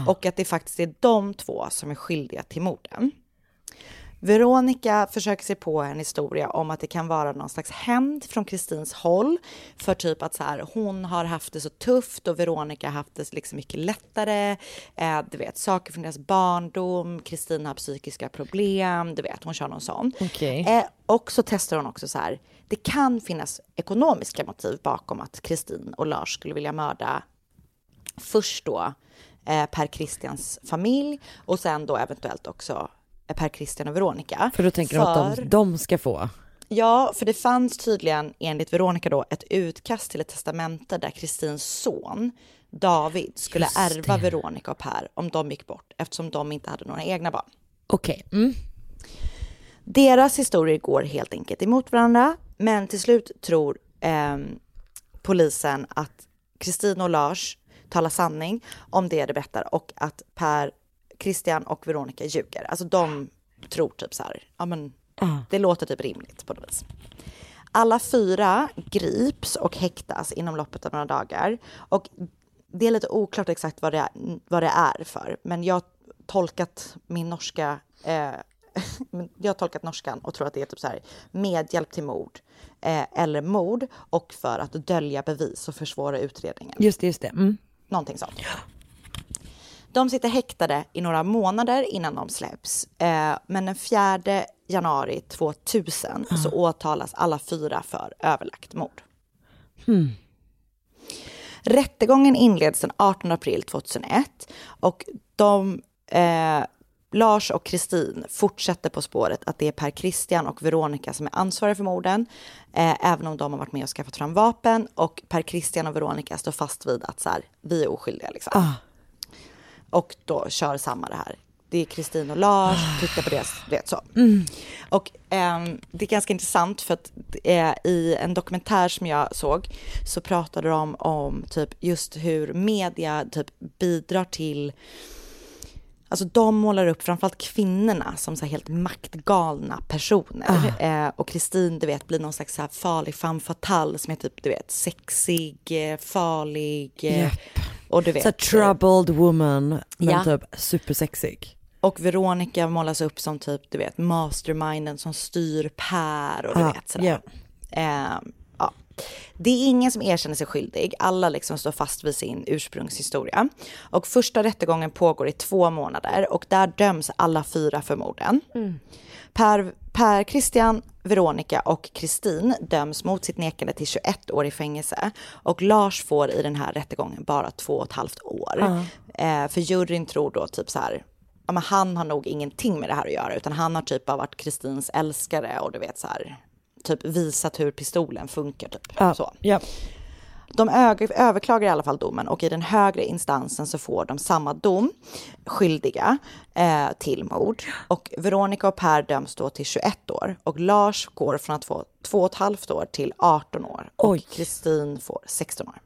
[SPEAKER 2] Och att det faktiskt är de två som är skyldiga till morden. Veronica försöker sig på en historia om att det kan vara någon slags hämnd från Kristins håll för typ att så här, hon har haft det så tufft och Veronica har haft det liksom mycket lättare. Eh, du vet, saker från deras barndom, Kristin har psykiska problem, du vet, hon kör någon sån.
[SPEAKER 1] Okej.
[SPEAKER 2] Eh, och så testar hon också så här, det kan finnas ekonomiska motiv bakom att Kristin och Lars skulle vilja mörda först då eh, Per Christians familj och sen då eventuellt också Per Christian och Veronica.
[SPEAKER 1] För då tänker de att de, de ska få.
[SPEAKER 2] Ja, för det fanns tydligen enligt Veronica då ett utkast till ett testamente där Kristins son David skulle ärva. Veronica och Per om de gick bort eftersom de inte hade några egna barn.
[SPEAKER 1] Okej. Mm.
[SPEAKER 2] Deras historier går helt enkelt emot varandra, men till slut tror ehm, polisen att Kristin och Lars talar sanning om det de berättar och att Per, Christian och Veronica ljuger. Alltså de tror typ så här, ja men det låter typ rimligt på något vis. Alla fyra grips och häktas inom loppet av några dagar och det är lite oklart exakt vad det är, vad det är för, men jag har tolkat min norska eh, [LAUGHS] jag har tolkat norskan och tror att det är typ så här medhjälp till mord eh, eller mord och för att dölja bevis och försvåra utredningen.
[SPEAKER 1] Just det, just det. Mm.
[SPEAKER 2] Någonting sånt. [GASPS] De sitter häktade i några månader innan de släpps. Eh, men den 4 januari 2000 så åtalas alla fyra för överlagt mord. Rättegången inleds den 18 april 2001 och de, eh, Lars och Kristin fortsätter på spåret att det är Per Christian och Veronica som är ansvariga för morden, eh, även om de har varit med och skaffat fram vapen och Per Christian och Veronica står fast vid att så här, vi är oskyldiga liksom.
[SPEAKER 1] Ah.
[SPEAKER 2] Och då kör samma det här. Det är Kristin och Lars, titta på deras, vet så. Och ehm, det är ganska intressant för att eh, i en dokumentär som jag såg så pratade de om typ just hur media typ bidrar till Alltså de målar upp framförallt kvinnorna som så här helt maktgalna personer. Eh, och Kristin, du vet, blir någon slags så här farlig femme fatale som är typ, du vet, sexig, eh, farlig. Eh,
[SPEAKER 1] Japp.
[SPEAKER 2] och du vet.
[SPEAKER 1] Så här troubled woman, men
[SPEAKER 2] Ja.
[SPEAKER 1] typ supersexig.
[SPEAKER 2] Och Veronica målas upp som typ, du vet, masterminden som styr Per och du
[SPEAKER 1] Ah,
[SPEAKER 2] vet sådär. Ehm, ja. Det är ingen som erkänner sig skyldig. Alla liksom står fast vid sin ursprungshistoria. Och första rättegången pågår i två månader och där döms alla fyra för morden. Per, per Christian, Veronica och Kristin döms mot sitt nekande till 21 år i fängelse. Och Lars får i den här rättegången bara två och ett halvt år. Eh, för juryn tror då typ så här, ja, men han har nog ingenting med det här att göra, utan han har typ bara varit Kristins älskare och du vet så här, typ visat hur pistolen funkar typ.
[SPEAKER 1] Ja.
[SPEAKER 2] Så.
[SPEAKER 1] Ja.
[SPEAKER 2] De överklagar i alla fall domen och i den högre instansen så får de samma dom, skyldiga eh, till mord. Och Veronica och Per döms då till 21 år och Lars går från att få två och ett halvt år till 18 år och. Kristin får 16 år.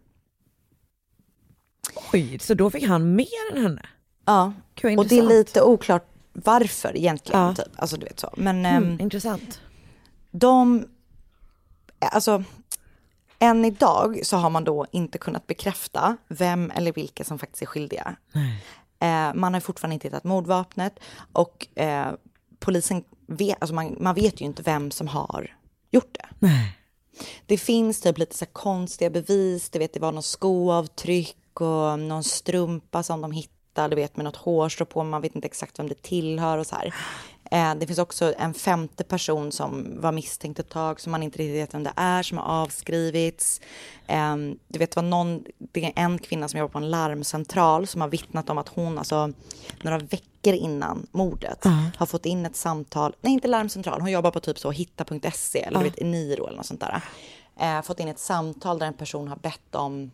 [SPEAKER 1] Oj, så då fick han mer än henne?
[SPEAKER 2] Ja, och det är lite oklart varför egentligen.
[SPEAKER 1] Ja.
[SPEAKER 2] Typ. Alltså du vet så. Men ehm,
[SPEAKER 1] Mm, intressant.
[SPEAKER 2] De, alltså än idag så har man då inte kunnat bekräfta vem eller vilka som faktiskt är skyldiga. Eh, man har fortfarande inte hittat mordvapnet och eh, polisen vet, alltså man, man vet ju inte vem som har gjort det.
[SPEAKER 1] Nej.
[SPEAKER 2] Det finns typ lite så konstiga bevis, du vet det var någon skoavtryck och någon strumpa som de hittade, du vet med något hårstrå på, man vet inte exakt vem det tillhör och så här. Eh, det finns också en femte person som var misstänkt ett tag som man inte riktigt vet vem det är som har avskrivits. Eh, du vet, det var någon, det är en kvinna som jobbar på en larmcentral som har vittnat om att hon alltså några veckor innan mordet har fått in ett samtal, nej inte larmcentral, hon jobbar på typ så hitta.se eller du vet Eniro eller något sånt där. Eh, fått in ett samtal där en person har bett om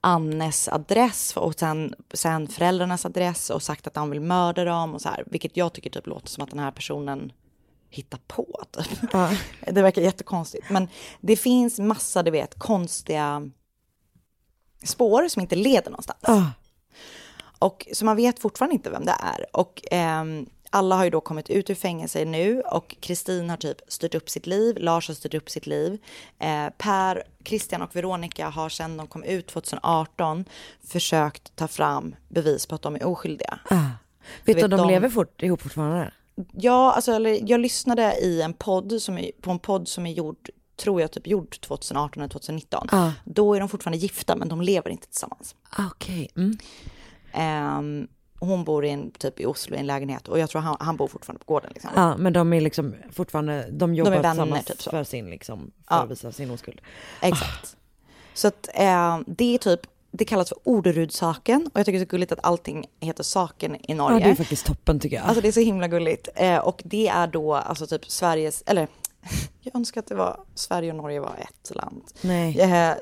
[SPEAKER 2] Annes adress och sen, sen föräldrarnas adress och sagt att han vill mörda dem och så här. Vilket jag tycker typ låter som att den här personen hittar på. Typ. [LAUGHS] Det verkar jättekonstigt. Men det finns massa, du vet, konstiga spår som inte leder någonstans. Och så man vet fortfarande inte vem det är. Och ehm, alla har ju då kommit ut ur fängelse nu och Kristin har typ styrt upp sitt liv, Lars har styrt upp sitt liv. Eh, per, Christian och Veronica har sedan de kom ut 2018 försökt ta fram bevis på att de är oskyldiga.
[SPEAKER 1] Vet du om de,
[SPEAKER 2] de-
[SPEAKER 1] lever fort, ihop fortfarande?
[SPEAKER 2] Ja, alltså eller, jag lyssnade i en podd som är, på en podd som är gjord, tror jag, typ gjord 2018 eller 2019.
[SPEAKER 1] Ah.
[SPEAKER 2] Då är de fortfarande gifta men de lever inte tillsammans.
[SPEAKER 1] Ah, Okej. Mm.
[SPEAKER 2] Ehm, hon bor i en, typ i Oslo i en lägenhet och jag tror han, han bor fortfarande på gården. Liksom.
[SPEAKER 1] Ja, men de är liksom fortfarande, de jobbar
[SPEAKER 2] vänner,
[SPEAKER 1] tillsammans
[SPEAKER 2] typ så.
[SPEAKER 1] för sin liksom, för
[SPEAKER 2] Ja.
[SPEAKER 1] att visa sin oskuld.
[SPEAKER 2] Exakt. Så att eh, det är typ, det kallas för Orderudsaken och jag tycker det är så gulligt att allting heter saken i
[SPEAKER 1] Ja,
[SPEAKER 2] Norge.
[SPEAKER 1] det är faktiskt toppen tycker jag.
[SPEAKER 2] Alltså det är så himla gulligt. Eh, och det är då alltså typ Sveriges, eller [LAUGHS] jag önskar att det var Sverige och Norge var ett land.
[SPEAKER 1] Nej,
[SPEAKER 2] Eh,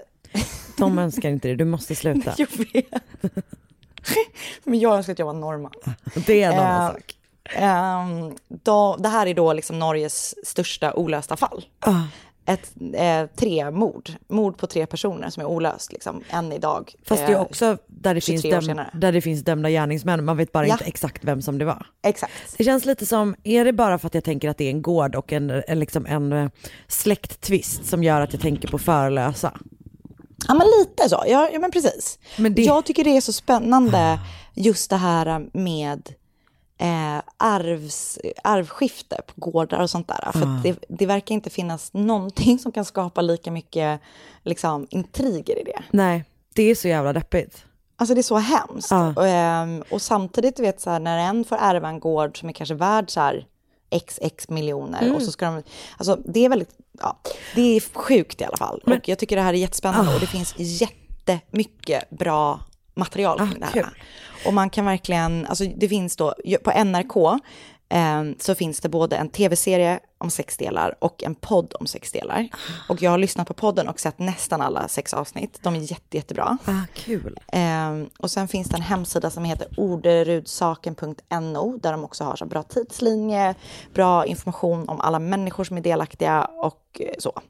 [SPEAKER 1] de önskar inte det, du måste sluta. [LAUGHS]
[SPEAKER 2] jag vet. [LAUGHS] Men jag önskar att jag var norrman.
[SPEAKER 1] Det är en annan
[SPEAKER 2] Eh,
[SPEAKER 1] sak.
[SPEAKER 2] Ehm, då, det här är då liksom Norges största olösta fall.
[SPEAKER 1] Ah.
[SPEAKER 2] Ett, eh, tre mord, mord på tre personer som är olöst liksom, än idag.
[SPEAKER 1] Fast det är
[SPEAKER 2] Eh,
[SPEAKER 1] också där det, finns
[SPEAKER 2] 23 år
[SPEAKER 1] döm, där det finns dömda gärningsmän, man vet bara
[SPEAKER 2] Ja.
[SPEAKER 1] inte exakt vem som det var.
[SPEAKER 2] Exakt.
[SPEAKER 1] Det känns lite som, är det bara för att jag tänker att det är en gård och en, en, liksom en eh, släkttvist som gör att jag tänker på förlösa?
[SPEAKER 2] Ja men lite så, ja, ja men precis.
[SPEAKER 1] Men det-
[SPEAKER 2] Jag tycker det är så spännande just det här med eh, arvs, arvskifte på gårdar och sånt där. För att det, det verkar inte finnas någonting som kan skapa lika mycket liksom, intriger i det.
[SPEAKER 1] Nej, det är så jävla deppigt.
[SPEAKER 2] Alltså det är så hemskt.
[SPEAKER 1] Ja.
[SPEAKER 2] Och, ehm, och samtidigt, vet, så här, när en får ärva en gård som är kanske värd så här XX miljoner
[SPEAKER 1] Mm.
[SPEAKER 2] och så ska de, alltså det är väldigt, ja, det är sjukt i alla fall. och jag tycker det här är jättespännande och det finns jättemycket bra material kring det här.
[SPEAKER 1] kul.
[SPEAKER 2] Och man kan verkligen, alltså det finns då, på NRK ehm, så finns det både en tv-serie om sex delar och en podd om sex delar. Och jag har lyssnat på podden och sett nästan alla sex avsnitt. De är jätte, jättebra.
[SPEAKER 1] Ah, kul.
[SPEAKER 2] Ehm, och sen finns det en hemsida som heter orderudsaken.no där de också har så bra tidslinje, bra information om alla människor som är delaktiga och eh, så.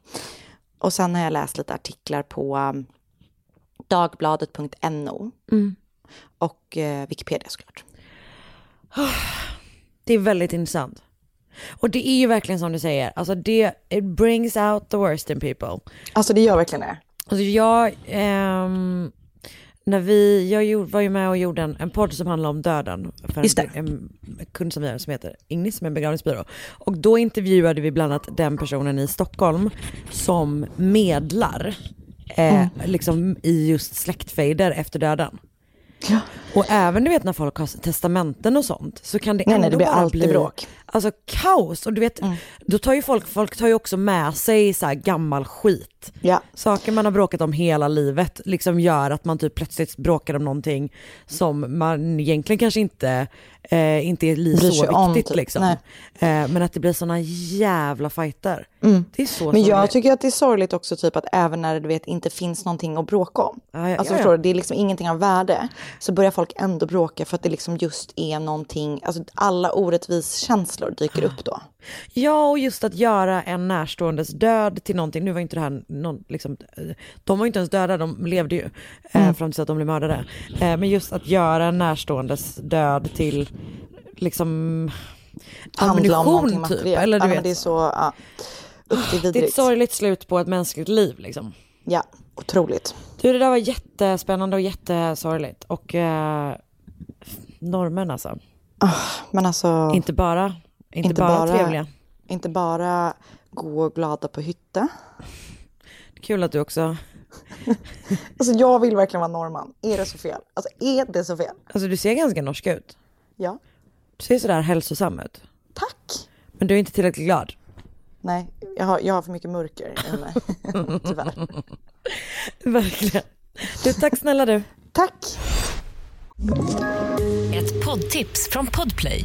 [SPEAKER 2] Och sen har jag läst lite artiklar på um, dagbladet.no och eh, Wikipedia såklart.
[SPEAKER 1] Det är väldigt intressant. Och det är ju verkligen som du säger, alltså det, it brings out the worst in people.
[SPEAKER 2] Alltså det gör verkligen det.
[SPEAKER 1] Alltså jag, ehm, när vi, jag var ju med och gjorde en, en podd som handlar om döden för
[SPEAKER 2] Just
[SPEAKER 1] en, en kund som vi har som heter Ignis som är en begravningsbyrå. Och då intervjuade vi bland annat den personen i Stockholm som medlar eh, liksom i just släktfejder efter döden. Och även du vet när folk har testamenten och sånt så kan det
[SPEAKER 2] Nej,
[SPEAKER 1] ändå
[SPEAKER 2] nej, det blir alltid
[SPEAKER 1] bli
[SPEAKER 2] bråk.
[SPEAKER 1] Alltså kaos och du vet, då tar ju folk, folk tar ju också med sig så gammal skit.
[SPEAKER 2] Ja.
[SPEAKER 1] Saker man har bråkat om hela livet liksom gör att man typ plötsligt bråkar om någonting som man egentligen kanske inte, eh, inte är li så
[SPEAKER 2] om,
[SPEAKER 1] viktigt
[SPEAKER 2] typ.
[SPEAKER 1] liksom. Eh, men att det blir såna jävla fighter. Det är så
[SPEAKER 2] Men jag
[SPEAKER 1] sorgligt.
[SPEAKER 2] tycker att det är sorgligt också typ att även när det du vet, inte finns någonting att bråka om.
[SPEAKER 1] Ja, ja,
[SPEAKER 2] alltså
[SPEAKER 1] ja,
[SPEAKER 2] förstår du, det är liksom ingenting av värde. Så börjar folk ändå bråka för att det liksom just är någonting, alltså alla orättvis känslor dyker upp då.
[SPEAKER 1] Ja, och just att göra en närståendes död till någonting. Nu var inte det här någon, liksom, de var inte ens döda, de levde ju eh, fram tills att de blev mördade. Eh, men just att göra en närståendes död till liksom ammunition typ.
[SPEAKER 2] materiellt.
[SPEAKER 1] Eller du
[SPEAKER 2] ja,
[SPEAKER 1] vet.
[SPEAKER 2] det är så, ja. Det är
[SPEAKER 1] det är ett sorgligt slut på ett mänskligt liv liksom.
[SPEAKER 2] Ja, otroligt.
[SPEAKER 1] Du, det där var jättespännande och jättesorgligt. Och eh, normen alltså.
[SPEAKER 2] Men alltså,
[SPEAKER 1] Inte bara, inte,
[SPEAKER 2] Inte
[SPEAKER 1] bara,
[SPEAKER 2] bara-
[SPEAKER 1] trevliga.
[SPEAKER 2] inte bara gå glada på hytte. [LAUGHS]
[SPEAKER 1] Kul att du också, [LAUGHS]
[SPEAKER 2] Alltså jag vill verkligen vara norrman. Är det så fel? Alltså är det så fel?
[SPEAKER 1] alltså du ser ganska norsk ut.
[SPEAKER 2] Ja.
[SPEAKER 1] Du ser sådär hälsosam ut.
[SPEAKER 2] Tack.
[SPEAKER 1] Men du är inte tillräckligt glad.
[SPEAKER 2] Nej, jag har, jag har för mycket mörker i mig. [LAUGHS] Tyvärr.
[SPEAKER 1] Verkligen. Du, tack snälla du.
[SPEAKER 2] Tack.
[SPEAKER 3] Ett poddtips från Podplay.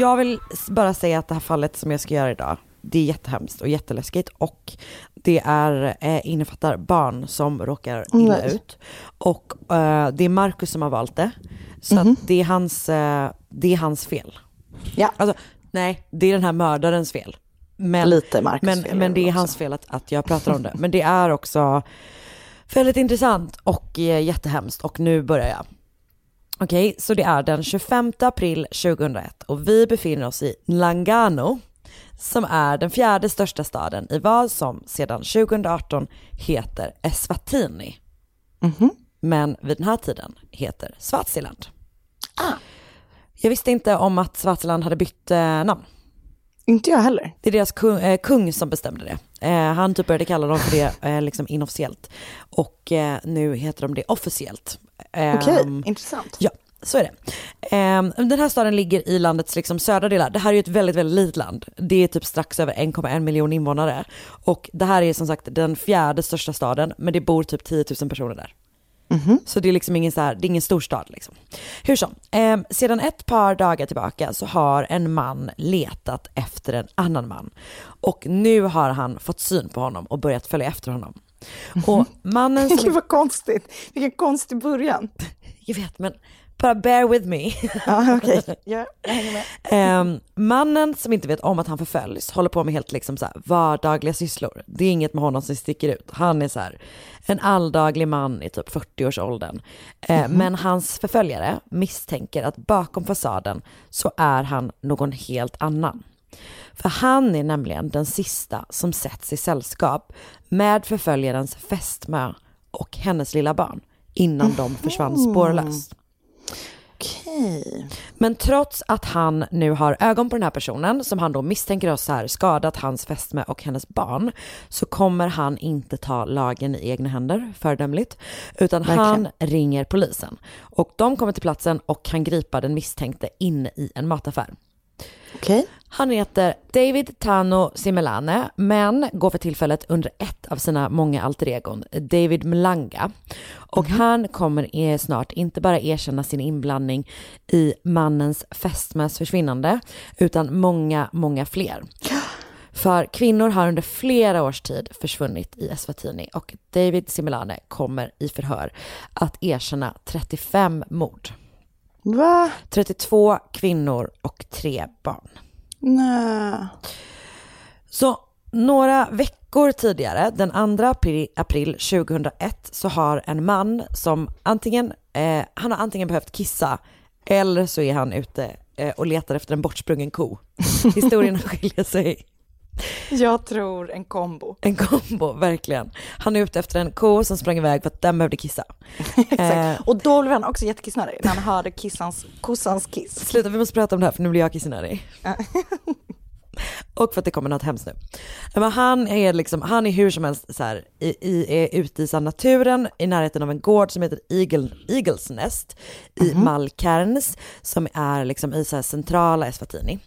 [SPEAKER 1] Jag vill bara säga att det här fallet som jag ska göra idag, det är jättehemskt och jätteläskigt och det är, eh, innefattar barn som råkar illa
[SPEAKER 2] Nej.
[SPEAKER 1] ut. Och eh, det är Marcus som har valt det. Så att det, är hans, eh, det är hans fel.
[SPEAKER 2] Ja.
[SPEAKER 1] Alltså, nej, det är den här mördarens fel. Men,
[SPEAKER 2] Lite Marcus
[SPEAKER 1] men,
[SPEAKER 2] fel
[SPEAKER 1] men
[SPEAKER 2] det
[SPEAKER 1] det är
[SPEAKER 2] också.
[SPEAKER 1] hans fel att, att jag pratar om det. Men det är också väldigt intressant och eh, jättehemskt och nu börjar jag. Okej, så det är den 25 april 2001 och vi befinner oss i Nlangano som är den fjärde största staden i vad som sedan 2018 heter Eswatini. Men vid den här tiden heter Swaziland. Jag visste inte om att Swaziland hade bytt eh, namn.
[SPEAKER 2] Inte jag heller.
[SPEAKER 1] Det är deras kung, eh, kung som bestämde det. Eh, han typ började kalla dem för det eh, liksom inofficiellt. Och eh, nu heter de det officiellt.
[SPEAKER 2] Okej, intressant.
[SPEAKER 1] Ja, så är det. Eh, den här staden ligger i landets liksom södra delar. Det här är ju ett väldigt, väldigt litet land. Det är typ strax över 1,1 miljon invånare. Och det här är som sagt den fjärde största staden, men det bor typ 10 000 personer där. Så det är liksom ingen, så här, det är ingen storstad liksom. Hur som, eh, sedan ett par dagar tillbaka så har en man letat efter en annan man. Och nu har han fått syn på honom och börjat följa efter honom. Och mannen [LAUGHS] som...
[SPEAKER 2] Gud vad konstigt. Vilken konstig början.
[SPEAKER 1] Jag vet men bara bear with me. [LAUGHS]
[SPEAKER 2] Ja, okej. Ja, [LAUGHS] jag hänger med.
[SPEAKER 1] Ehm, mannen som inte vet om att han förföljs håller på med helt liksom så vardagliga sysslor. Det är inget med honom som sticker ut. Han är så här en alldaglig man i typ 40-årsåldern. Eh, Men hans förföljare misstänker att bakom fasaden så är han någon helt annan. För han är nämligen den sista som sätts i sällskap med förföljarens fästmö och hennes lilla barn innan de försvann spårlöst.
[SPEAKER 2] Okej.
[SPEAKER 1] Men trots att han nu har ögon på den här personen som han då misstänker har så här skadat hans fästmö och hennes barn så kommer han inte ta lagen i egna händer, föredömligt, utan han ringer polisen. Och de kommer till platsen och kan gripa den misstänkte inne i en mataffär.
[SPEAKER 2] Okej.
[SPEAKER 1] Han heter David Tano Simelane, men går för tillfället under ett av sina många alter egon, David Mlanga. Och han kommer snart inte bara erkänna sin inblandning i mannens fästmös försvinnande, utan många, många fler. För kvinnor har under flera års tid försvunnit i Eswatini och David Simelane kommer i förhör att erkänna 35 mord.
[SPEAKER 2] Va?
[SPEAKER 1] 32 kvinnor och tre barn.
[SPEAKER 2] Nej.
[SPEAKER 1] Så några veckor tidigare, den 2 april, april 2001, så har en man som antingen, eh, han har antingen behövt kissa eller så är han ute eh, och letar efter en bortsprungen ko. [LAUGHS] Historien skiljer sig.
[SPEAKER 2] Jag tror en kombo.
[SPEAKER 1] En kombo, verkligen. Han är ute efter en ko som sprang iväg för att den behövde kissa. [LAUGHS]
[SPEAKER 2] Exakt.
[SPEAKER 1] Eh,
[SPEAKER 2] Och då blev han också jättekissnödig när han hörde kissans, kossans kiss.
[SPEAKER 1] Sluta, vi måste prata om det här för nu blir jag kissnödig. [LAUGHS] Och för att det kommer något hemskt nu. Men han är liksom, han är hur som helst så här, i, i, är ute i så naturen i närheten av en gård som heter Eagle, Eagles Nest i Malkerns som är liksom i så centrala Eswatini.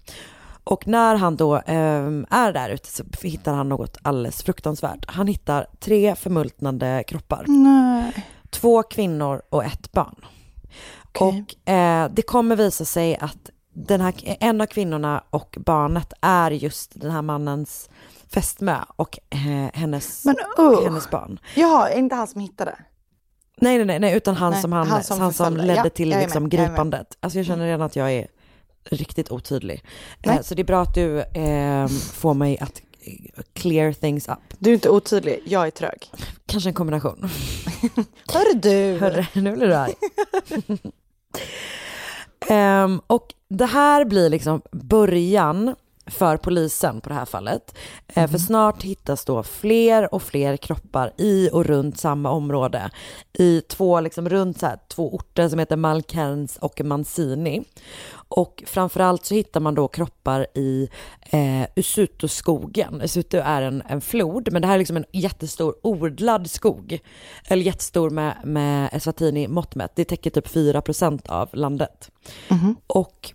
[SPEAKER 1] Och när han då ehm, är där ute så hittar han något alldeles fruktansvärt. Han hittar tre förmultnande kroppar.
[SPEAKER 2] Nej.
[SPEAKER 1] Två kvinnor och ett barn. Och eh, det kommer visa sig att den här, en av kvinnorna och barnet är just den här mannens fästmö och eh, hennes,
[SPEAKER 2] Men usch.
[SPEAKER 1] hennes barn.
[SPEAKER 2] Ja, inte han som hittade.
[SPEAKER 1] Nej, nej, nej, utan han
[SPEAKER 2] Nej,
[SPEAKER 1] som, han,
[SPEAKER 2] han som
[SPEAKER 1] han som ledde
[SPEAKER 2] Ja,
[SPEAKER 1] till liksom gripandet. Alltså jag känner redan att jag är riktigt otydlig. Eh, så det är bra att du eh, får mig att eh, clear things up.
[SPEAKER 2] Du är inte otydlig, jag är trög.
[SPEAKER 1] Kanske en kombination. [LAUGHS]
[SPEAKER 2] Hörru du!
[SPEAKER 1] Hörru, nu blir du arg. [LAUGHS] Ehm, och det här blir liksom början för polisen på det här fallet. Eh, För snart hittas då fler och fler kroppar i och runt samma område. I två, liksom runt så här, två orter som heter Malkerns och Manzini. Och framförallt så hittar man då kroppar i eh, Usuto-skogen. Usuto är en, en flod, men det här är liksom en jättestor odlad skog. Eller jättestor med, med Eswatini mått mätt. Det täcker typ 4% av landet. Och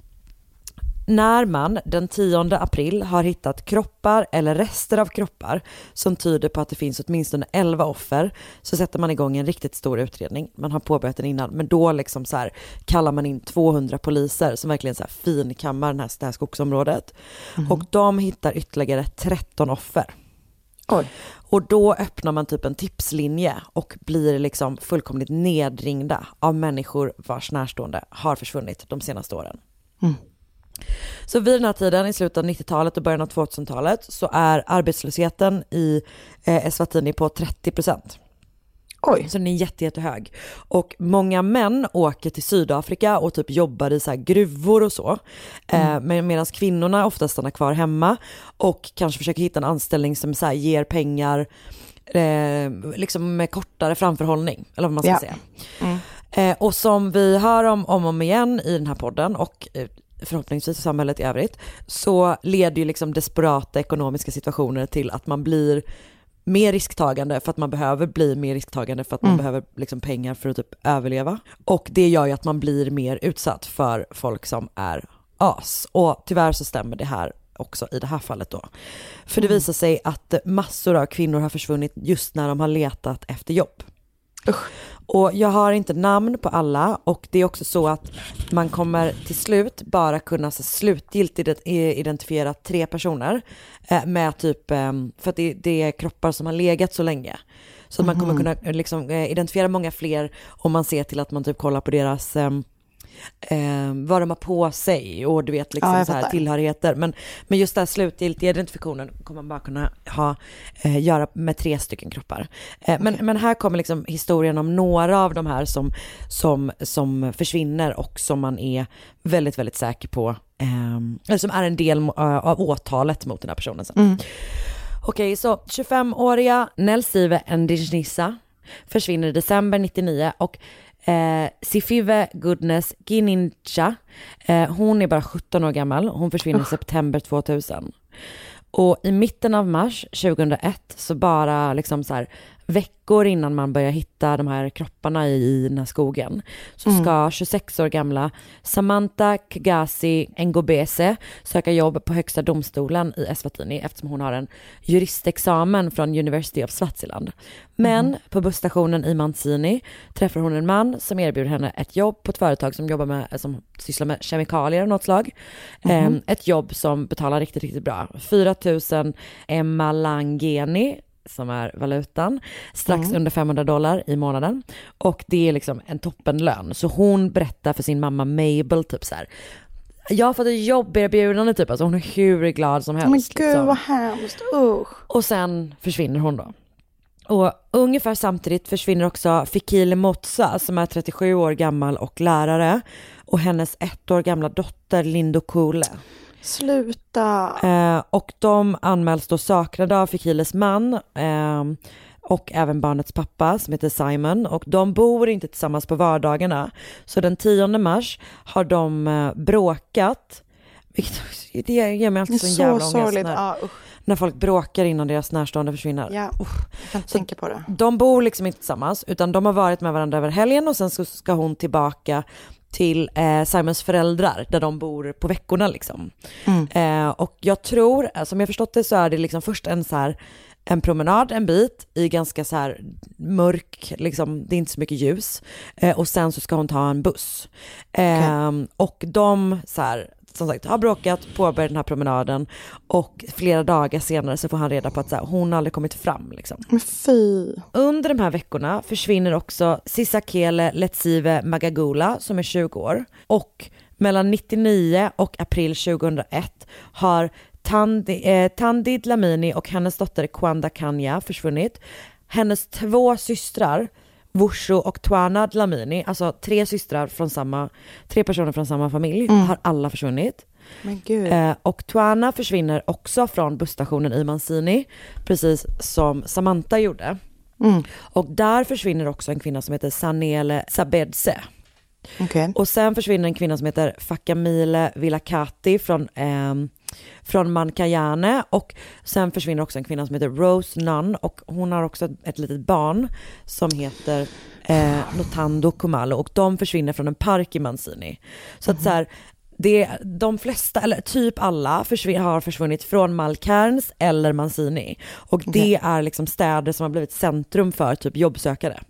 [SPEAKER 1] när man den 10 april har hittat kroppar eller rester av kroppar som tyder på att det finns åtminstone 11 offer så sätter man igång en riktigt stor utredning. Man har påbörjat den innan men då liksom så här kallar man in 200 poliser som verkligen så här finkammar den här, det här skogsområdet. Och de hittar ytterligare 13 offer. Och då öppnar man typ en tipslinje och blir liksom fullkomligt nedringda av människor vars närstående har försvunnit de senaste åren. Så vid den här tiden, i slutet av 90-talet och början av 2000-talet, så är arbetslösheten i eh, Eswatini på 30 procent.
[SPEAKER 2] Oj.
[SPEAKER 1] Så den är jätte, jättehög. Och många män åker till Sydafrika och typ jobbar i så här gruvor och så. Eh, men medan kvinnorna ofta stannar kvar hemma och kanske försöker hitta en anställning som så ger pengar eh, liksom med kortare framförhållning, eller vad man ska
[SPEAKER 2] Ja.
[SPEAKER 1] säga. Eh, och som vi hör om, om och om igen i den här podden och eh, förhoppningsvis i samhället i övrigt, så leder ju liksom desperata ekonomiska situationer till att man blir mer risktagande för att man behöver bli mer risktagande för att man
[SPEAKER 2] Mm.
[SPEAKER 1] behöver liksom pengar för att typ överleva. Och det gör ju att man blir mer utsatt för folk som är as. Och tyvärr så stämmer det här också i det här fallet då. För det visar sig att massor av kvinnor har försvunnit just när de har letat efter jobb. Och jag har inte namn på alla och det är också så att man kommer till slut bara kunna så slutgiltigt identifiera tre personer eh, med typ, eh, för att det, det är kroppar som har legat så länge. Så att man kommer
[SPEAKER 2] Mhm.
[SPEAKER 1] kunna eh, liksom, eh, identifiera många fler om man ser till att man typ kollar på deras eh, vad de har på sig och du vet liksom
[SPEAKER 2] Ja,
[SPEAKER 1] så här tillhörigheter. Men, men just den slutgiltiga identifikationen kommer man bara kunna ha, eh, göra med tre stycken kroppar. Eh, men, men här kommer liksom historien om några av de här som, som, som försvinner och som man är väldigt, väldigt säker på, eh, eller som är en del eh, av åtalet mot den här personen sen.
[SPEAKER 2] Mm.
[SPEAKER 1] Okej, så 25-åriga Nelsive Ndisnissa försvinner i december 99 och eh, Sifive Goodness Ginincha, eh, hon är bara 17 år gammal, hon försvinner i september 2000. Och i mitten av mars 2001, så bara liksom så här veckor innan man börjar hitta de här kropparna i den här skogen, så
[SPEAKER 2] Mm.
[SPEAKER 1] ska 26 år gamla Samantha Kagasi Ngobese söka jobb på högsta domstolen i Eswatini eftersom hon har en juristexamen från University of Swaziland. Men på busstationen i Manzini träffar hon en man som erbjuder henne ett jobb på ett företag som jobbar med, som sysslar med kemikalier av något slag.
[SPEAKER 2] Mhm.
[SPEAKER 1] Ehm, ett jobb som betalar riktigt, riktigt bra. 4 000 emalangeni som är valutan, strax
[SPEAKER 2] Mm.
[SPEAKER 1] under 500 dollar i månaden. Och det är liksom en toppenlön. Så hon berättar för sin mamma Mabel typ så här. Jag har fått ett jobberbjudande typ, alltså hon är hur glad som helst.
[SPEAKER 2] Men gud
[SPEAKER 1] liksom.
[SPEAKER 2] vad hemskt, usch.
[SPEAKER 1] Och sen försvinner hon då. Och ungefär samtidigt försvinner också Fikile Motsa som är 37 år gammal och lärare och hennes ett år gamla dotter Lindo Kule.
[SPEAKER 2] Sluta.
[SPEAKER 1] Eh, och de anmäls då saknade av Fikiles man eh, och även barnets pappa som heter Simon och de bor inte tillsammans på vardagarna. Så den 10 mars har de eh, bråkat, vilket det ger mig
[SPEAKER 2] Det är
[SPEAKER 1] alltid
[SPEAKER 2] så
[SPEAKER 1] jävla ångest
[SPEAKER 2] sorgligt.
[SPEAKER 1] när,
[SPEAKER 2] Ja, usch.
[SPEAKER 1] när folk bråkar innan deras närstående försvinner.
[SPEAKER 2] Ja, jag kan tänka på det.
[SPEAKER 1] De bor liksom inte tillsammans utan de har varit med varandra över helgen och sen så ska hon tillbaka till eh, Simons föräldrar där de bor på veckorna liksom. Eh, och jag tror, eh, som jag förstått det så är det liksom först en så här en promenad en bit i ganska så här mörk, liksom, det är inte så mycket ljus. Eh, och sen så ska hon ta en buss. Eh, Och de så här, som sagt har bråkat, påbörjat den här promenaden och flera dagar senare så får han reda på att så här, hon aldrig kommit fram. Liksom.
[SPEAKER 2] Fy.
[SPEAKER 1] Under de här veckorna försvinner också Sisakele Letsive Magagula som är 20 år och mellan 99 och april 2001 har Tandi, eh, Tandid Lamini och hennes dotter Kwanda Kanya försvunnit. Hennes två systrar Wushu och Tuana Dlamini, alltså tre systrar från samma, tre personer från samma familj, har alla försvunnit. Eh, och Tuana försvinner också från busstationen i Manzini, precis som Samantha gjorde.
[SPEAKER 2] Mm.
[SPEAKER 1] Och där försvinner också en kvinna som heter Sanele Sabedse.
[SPEAKER 2] Okej.
[SPEAKER 1] Och sen försvinner en kvinna som heter Fakamile Villakati från, ehm, från Mankayane och sen försvinner också en kvinna som heter Rose Nunn och hon har också ett, litet barn som heter eh, Notando Kumalo och de försvinner från en park i Manzini. Så att så här, det, de flesta, eller typ alla, försvin- har försvunnit från Malkerns eller Manzini. Och det är liksom städer som har blivit centrum för typ jobbsökare.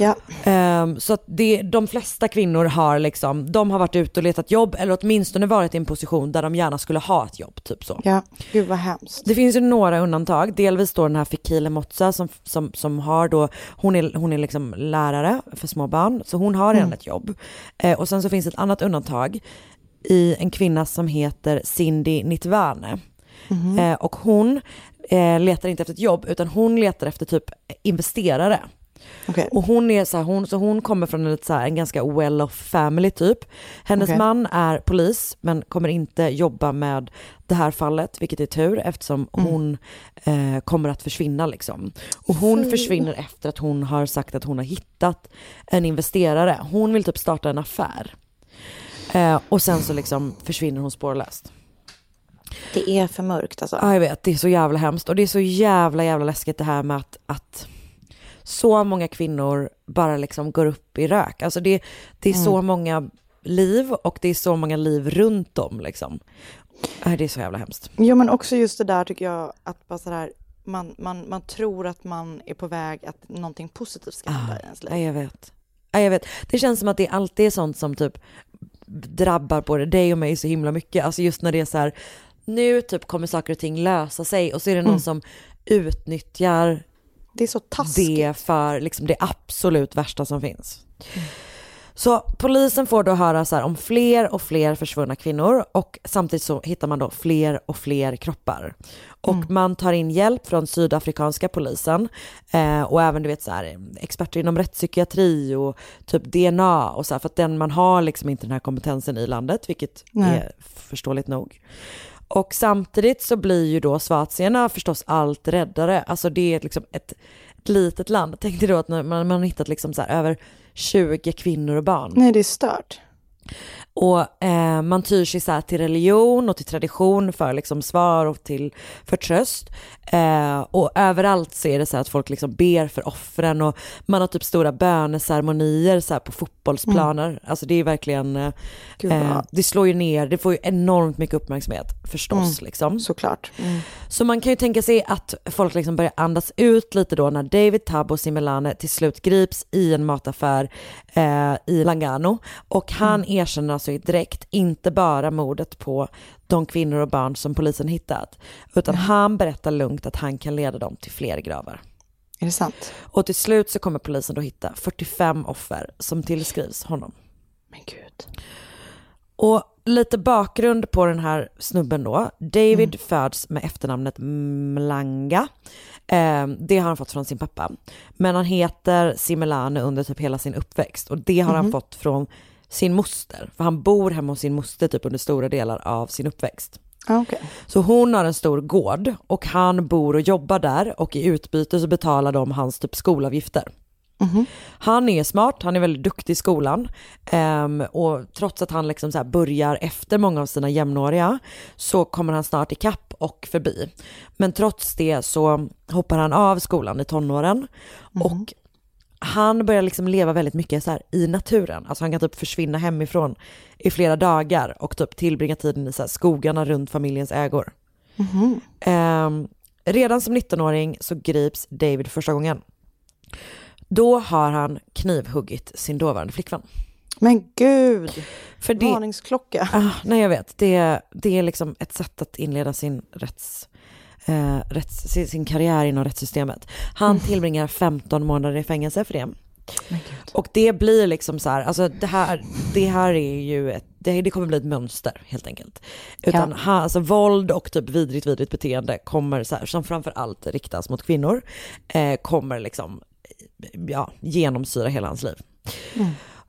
[SPEAKER 2] Ja.
[SPEAKER 1] Ehm, så att det, de flesta kvinnor har liksom, de har varit ute och letat jobb eller åtminstone varit i en position där de gärna skulle ha ett jobb, typ så.
[SPEAKER 2] Ja, gud vad hemskt.
[SPEAKER 1] Det finns ju några undantag, delvis då den här Fikile Motsa som, som, som har då, hon är, hon är liksom lärare för små barn, så hon har redan
[SPEAKER 2] Mm.
[SPEAKER 1] ett jobb. Eh, och sen så finns ett annat undantag i en kvinna som heter Cindy Nitvane.
[SPEAKER 2] Mhm.
[SPEAKER 1] Eh, och hon eh, letar inte efter ett jobb utan hon letar efter typ investerare.
[SPEAKER 2] Okej.
[SPEAKER 1] Och hon är så här, hon, så hon kommer från en, så här, en ganska well-off family typ. Hennes
[SPEAKER 2] Okej.
[SPEAKER 1] man är polis men kommer inte jobba med det här fallet, vilket är tur eftersom
[SPEAKER 2] Mm.
[SPEAKER 1] hon eh, kommer att försvinna liksom. Och hon
[SPEAKER 2] Fy.
[SPEAKER 1] försvinner efter att hon har sagt att hon har hittat en investerare. Hon vill typ starta en affär. Eh, och sen så liksom försvinner hon spårlöst.
[SPEAKER 2] Det är för mörkt alltså.
[SPEAKER 1] Ja, jag vet, det är så jävla hemskt. Och det är så jävla, jävla läskigt det här med att, att så många kvinnor bara liksom går upp i rök. Alltså det, det är så
[SPEAKER 2] Mm.
[SPEAKER 1] många liv och det är så många liv runt om liksom. Ja, Det är så jävla hemskt.
[SPEAKER 2] Jo men också just det där tycker jag att bara sådär man, man, man tror att man är på väg att någonting positivt ska hända i ens liv.
[SPEAKER 1] Ja, jag vet. Ja, jag vet. Det känns som att det alltid är sånt som typ drabbar både dig och mig så himla mycket. Alltså just när det är så här, nu typ kommer saker och ting lösa sig och så är det någon
[SPEAKER 2] Mm.
[SPEAKER 1] som utnyttjar
[SPEAKER 2] det, är så taskigt.
[SPEAKER 1] det för liksom det absolut värsta som finns. Så polisen får då höra så om fler och fler försvunna kvinnor och samtidigt så hittar man då fler och fler kroppar. Och
[SPEAKER 2] Mm.
[SPEAKER 1] man tar in hjälp från sydafrikanska polisen eh, och även du vet så här experter inom rättspsykiatri och typ DNA och så här för att den man har liksom inte den här kompetensen i landet vilket
[SPEAKER 2] Nej.
[SPEAKER 1] är förståeligt nog. Och samtidigt så blir ju då svazierna förstås allt räddare. Alltså det är liksom ett, ett litet land. Tänk dig då att man, man har hittat liksom så här över 20 kvinnor och barn.
[SPEAKER 2] Nej det är stört.
[SPEAKER 1] Och eh, man tyr sig så till religion och till tradition för liksom svar och till för tröst. Eh, och överallt så är det så här att folk liksom ber för offren och man har typ stora böneceremonier så här på fotbollsplaner. Alltså det är verkligen, eh, det slår ju ner, det får ju enormt mycket uppmärksamhet förstås
[SPEAKER 2] Mm,
[SPEAKER 1] liksom.
[SPEAKER 2] Såklart. Mm.
[SPEAKER 1] Så man kan ju tänka sig att folk liksom börjar andas ut lite då när David Tabo Simelane till slut grips i en mataffär eh, i Langano. Och han erkänner alltså direkt inte bara mordet på de kvinnor och barn som polisen hittat. Utan han berättar lugnt att han kan leda dem till fler gravar.
[SPEAKER 2] Är det sant?
[SPEAKER 1] Och till slut så kommer polisen då hitta 45 offer som tillskrivs honom.
[SPEAKER 2] Men gud.
[SPEAKER 1] Och lite bakgrund på den här snubben då. David föds med efternamnet Mlanga. Eh, det har han fått från sin pappa. Men han heter Simelane under typ hela sin uppväxt och det har han
[SPEAKER 2] Mhm.
[SPEAKER 1] fått från sin moster. För han bor hemma hos sin moster typ under stora delar av sin uppväxt.
[SPEAKER 2] Ah, okej.
[SPEAKER 1] Så hon har en stor gård och han bor och jobbar där och i utbyte så betalar de hans typ skolavgifter.
[SPEAKER 2] Mhm.
[SPEAKER 1] Han är smart, han är väldigt duktig i skolan ehm, och trots att han liksom så börjar efter många av sina jämnåriga så kommer han snart ikapp och förbi. Men trots det så hoppar han av skolan i tonåren och han börjar liksom leva väldigt mycket så här i naturen. Alltså han kan typ försvinna hemifrån i flera dagar och typ tillbringa tiden i så här skogarna runt familjens ägor.
[SPEAKER 2] Mhm.
[SPEAKER 1] Ehm, redan som 19-åring så grips David första gången. Då har han knivhuggit sin dåvarande flickvän.
[SPEAKER 2] Men gud.
[SPEAKER 1] För det,
[SPEAKER 2] Varningsklocka.
[SPEAKER 1] ah, nej jag vet, det, det är liksom ett sätt att inleda sin rätts, eh, rätts, sin, karriär inom rättssystemet. Han
[SPEAKER 2] Mm.
[SPEAKER 1] tillbringar 15 månader i fängelse för det. Och det blir liksom så här, alltså det här, det här är ju ett, det, det kommer bli ett mönster helt enkelt. Utan
[SPEAKER 2] Ja.
[SPEAKER 1] ha, alltså våld och typ vidrigt, vidrigt beteende kommer så här, som framför allt riktas mot kvinnor, eh, kommer liksom ja, genomsyra hela hans liv.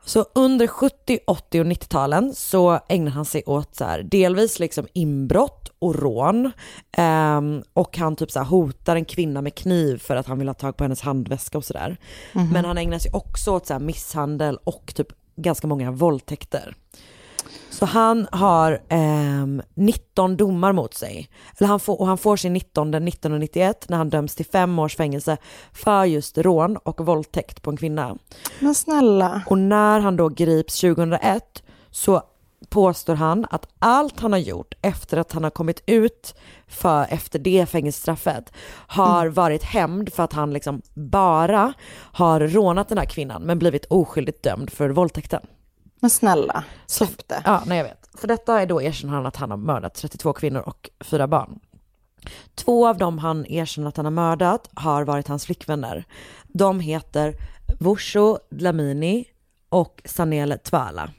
[SPEAKER 1] Så under 70, 80 och 90-talen så ägnar han sig åt så här, delvis liksom inbrott och rån. Ehm, och han typ så här hotar en kvinna med kniv för att han vill ha tag på hennes handväska och sådär.
[SPEAKER 2] Mhm.
[SPEAKER 1] Men han ägnar sig också åt så här misshandel och typ ganska många våldtäkter. Så han har ehm, 19 domar mot sig. Eller han får, och han får sin 19 1991 när han döms till fem års fängelse för just rån och våldtäkt på en kvinna.
[SPEAKER 2] Men snälla.
[SPEAKER 1] Och när han då grips 2001 så påstår han att allt han har gjort efter att han har kommit ut för efter det fängelsestraffet har varit hämnd för att han liksom bara har rånat den här kvinnan men blivit oskyldigt dömd för våldtäkten.
[SPEAKER 2] Men snälla, släpp det.
[SPEAKER 1] Ja, nej jag vet. För detta är då erkänner han att han har mördat 32 kvinnor och fyra barn. Två av dem han erkänner att han har mördat har varit hans flickvänner. De heter Vusho Dlamini och Sanele Twala.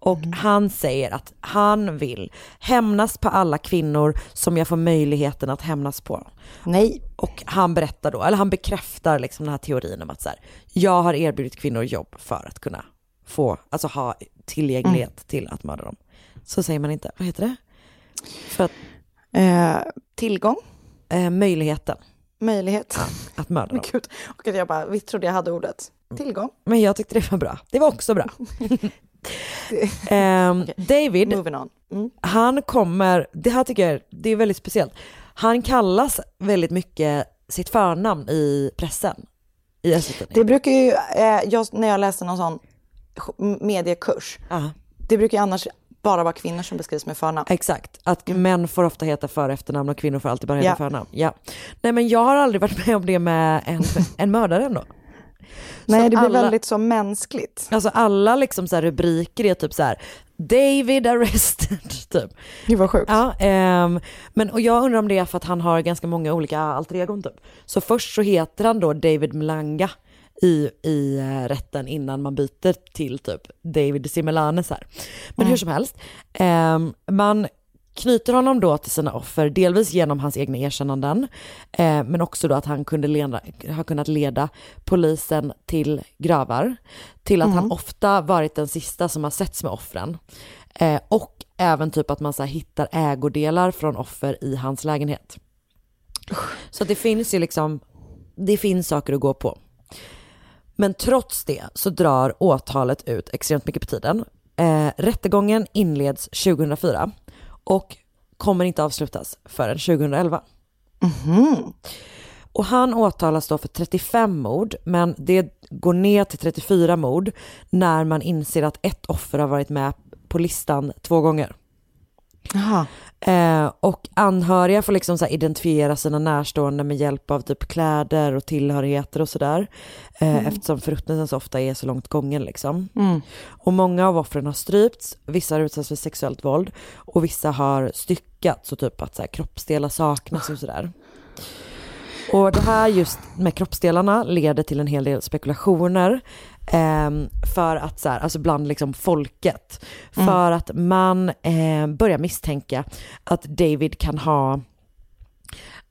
[SPEAKER 1] Och han säger att han vill hämnas på alla kvinnor som jag får möjligheten att hämnas på.
[SPEAKER 2] Nej.
[SPEAKER 1] Och han berättar då, eller han bekräftar liksom den här teorin om att så här, jag har erbjudit kvinnor jobb för att kunna få, alltså ha tillgänglighet till att mörda dem. Så säger man inte, vad heter det? För att,
[SPEAKER 2] Eh, tillgång,
[SPEAKER 1] eh, möjligheten
[SPEAKER 2] möjlighet.
[SPEAKER 1] att mörda [LAUGHS] dem.
[SPEAKER 2] Gud. Och jag bara, visst trodde jag hade ordet. Tillgång.
[SPEAKER 1] Men jag tyckte det var bra. Det var också bra. [LAUGHS] [LAUGHS] Ehm, David,
[SPEAKER 2] Moving on. Mm.
[SPEAKER 1] han kommer, det här tycker jag det är väldigt speciellt. Han kallas väldigt mycket sitt förnamn i pressen. I.
[SPEAKER 2] Det brukar ju, eh, jag, när jag läste någon sån mediekurs,
[SPEAKER 1] Ja.
[SPEAKER 2] det brukar ju annars bara vara kvinnor som beskrivs med förnamn.
[SPEAKER 1] Exakt, att män får ofta heta för efternamn och kvinnor får alltid bara heta
[SPEAKER 2] Ja.
[SPEAKER 1] förnamn. Ja. Nej men jag har aldrig varit med om det med en, [LAUGHS] en mördare ändå.
[SPEAKER 2] Nej,
[SPEAKER 1] Så
[SPEAKER 2] det blir
[SPEAKER 1] alla-
[SPEAKER 2] väldigt så mänskligt.
[SPEAKER 1] Alltså alla liksom så rubriker är typ så här David arrested [LAUGHS] typ.
[SPEAKER 2] Gud vad sjukt.
[SPEAKER 1] Ja, ehm, men och jag undrar om det är för att han har ganska många olika alter egon typ. Så först så heter han då David Mlanga i, i eh, rätten innan man byter till typ David Simelanes här. Men hur som helst, ehm, man knyter honom då till sina offer, delvis genom hans egna erkännanden, eh, men också då att han kunde leda, har kunnat leda polisen till gravar, till att han ofta varit den sista som har setts med offren. Eh, och även typ att man så här, hittar ägodelar från offer i hans lägenhet. Så det finns ju liksom, det finns saker att gå på. Men trots det så drar åtalet ut extremt mycket på tiden. Eh, rättegången inleds 2004 och kommer inte avslutas förrän 2011. Och han åtalas då för 35 mord, men det går ner till 34 mord när man inser att ett offer har varit med på listan två gånger. Eh, och anhöriga får liksom så identifiera sina närstående med hjälp av typ kläder och tillhörigheter och sådär. Eh, Eftersom förruttnelsen så ofta är så långt gången liksom. Och många av offren har strypts, vissa har utsatts för sexuellt våld och vissa har styckats och typ att så här, kroppsdelar saknas och sådär. Och det här just med kroppsdelarna leder till en hel del spekulationer ehm, för att så här, alltså bland liksom folket. För att man eh, börjar misstänka att David kan ha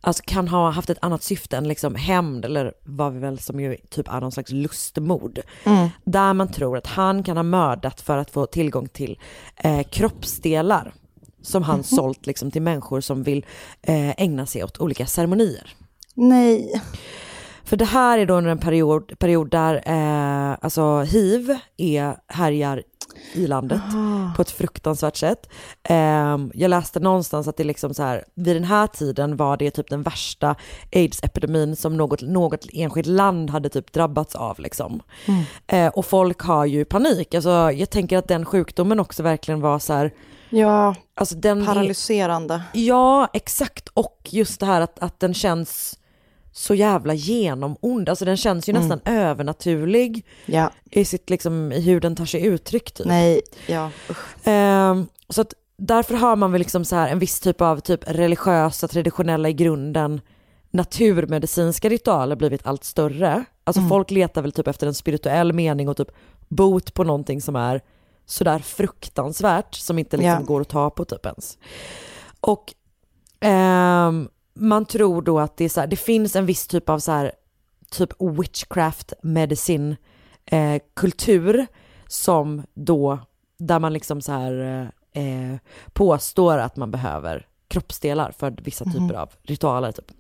[SPEAKER 1] Alltså kan ha haft ett annat syfte än liksom hämnd eller vad vi väl som ju typ är någon slags lustmord. Där man tror att han kan ha mördat för att få tillgång till eh, kroppsdelar som han sålt liksom till människor som vill eh, ägna sig åt olika ceremonier.
[SPEAKER 2] Nej.
[SPEAKER 1] För det här är då under en period, period där eh, alltså hiv är, härjar i landet på ett fruktansvärt sätt. Eh, jag läste någonstans att det liksom så här, vid den här tiden var det typ den värsta aids-epidemin som något, något enskilt land hade typ drabbats av liksom. Eh, och folk har ju panik. Alltså, jag tänker att den sjukdomen också verkligen var så här,
[SPEAKER 2] Ja,
[SPEAKER 1] alltså den är-
[SPEAKER 2] paralyserande.
[SPEAKER 1] Ja, exakt. Och just det här att, att den känns så jävla genomond. Alltså den känns ju nästan övernaturlig
[SPEAKER 2] Ja.
[SPEAKER 1] i, sitt, liksom, i hur den tar sig uttryck. Typ.
[SPEAKER 2] Nej, ja.
[SPEAKER 1] Ehm, så att därför har man väl liksom så här en viss typ av typ religiösa, traditionella i grunden naturmedicinska ritualer blivit allt större. Alltså folk letar väl typ efter en spirituell mening och typ bot på någonting som är sådär fruktansvärt som inte liksom
[SPEAKER 2] Ja.
[SPEAKER 1] går att ta på typ ens. Och ehm, man tror då att det, är så här, det finns en viss typ av så här typ witchcraft medicine eh, kultur som då, där man liksom så här eh, påstår att man behöver kroppsdelar för vissa
[SPEAKER 2] Mhm.
[SPEAKER 1] typer av ritualer. Typ.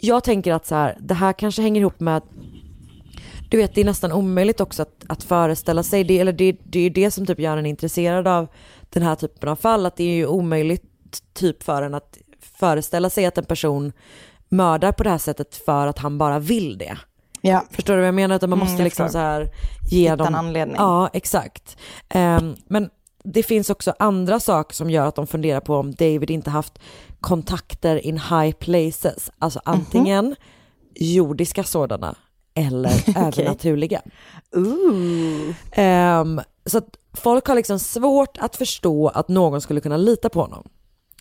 [SPEAKER 1] Jag tänker att så här, det här kanske hänger ihop med att du vet, det är nästan omöjligt också att, att föreställa sig det, eller det, det är ju det som typ gör en intresserad av den här typen av fall, att det är ju omöjligt typ för en att föreställa sig att en person mördar på det här sättet för att han bara vill det.
[SPEAKER 2] Ja.
[SPEAKER 1] Förstår du vad jag menar? Utan man
[SPEAKER 2] Mm,
[SPEAKER 1] måste
[SPEAKER 2] jag
[SPEAKER 1] liksom så här ge
[SPEAKER 2] Hitta
[SPEAKER 1] dem...
[SPEAKER 2] en anledning.
[SPEAKER 1] Ja, exakt. Ehm, men det finns också andra saker som gör att de funderar på om David inte haft kontakter in high places. Alltså
[SPEAKER 2] Mhm.
[SPEAKER 1] antingen jordiska sådana eller [LAUGHS] övernaturliga. Ehm, så att folk har liksom svårt att förstå att någon skulle kunna lita på honom.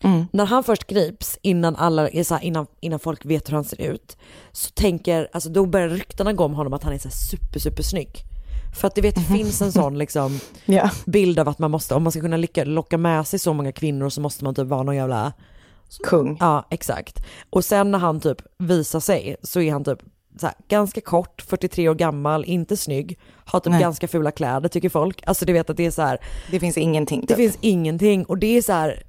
[SPEAKER 2] Mm.
[SPEAKER 1] När han först grips, innan, alla, här, innan, innan folk vet hur han ser ut, så tänker, alltså då börjar ryktena gå om honom att han är så här super, super snygg. För att du vet, det [LAUGHS] finns en sån liksom
[SPEAKER 2] Ja.
[SPEAKER 1] bild av att man måste, om man ska kunna lycka, locka med sig så många kvinnor så måste man typ vara någon jävla
[SPEAKER 2] Kung.
[SPEAKER 1] Ja, exakt. Och sen när han typ visar sig så är han typ så här, ganska kort, 43 år gammal, inte snygg, har typ
[SPEAKER 2] Nej.
[SPEAKER 1] ganska fula kläder tycker folk. Alltså du vet att det är så här.
[SPEAKER 2] Det finns ingenting.
[SPEAKER 1] Det
[SPEAKER 2] typ.
[SPEAKER 1] finns ingenting och det är så här,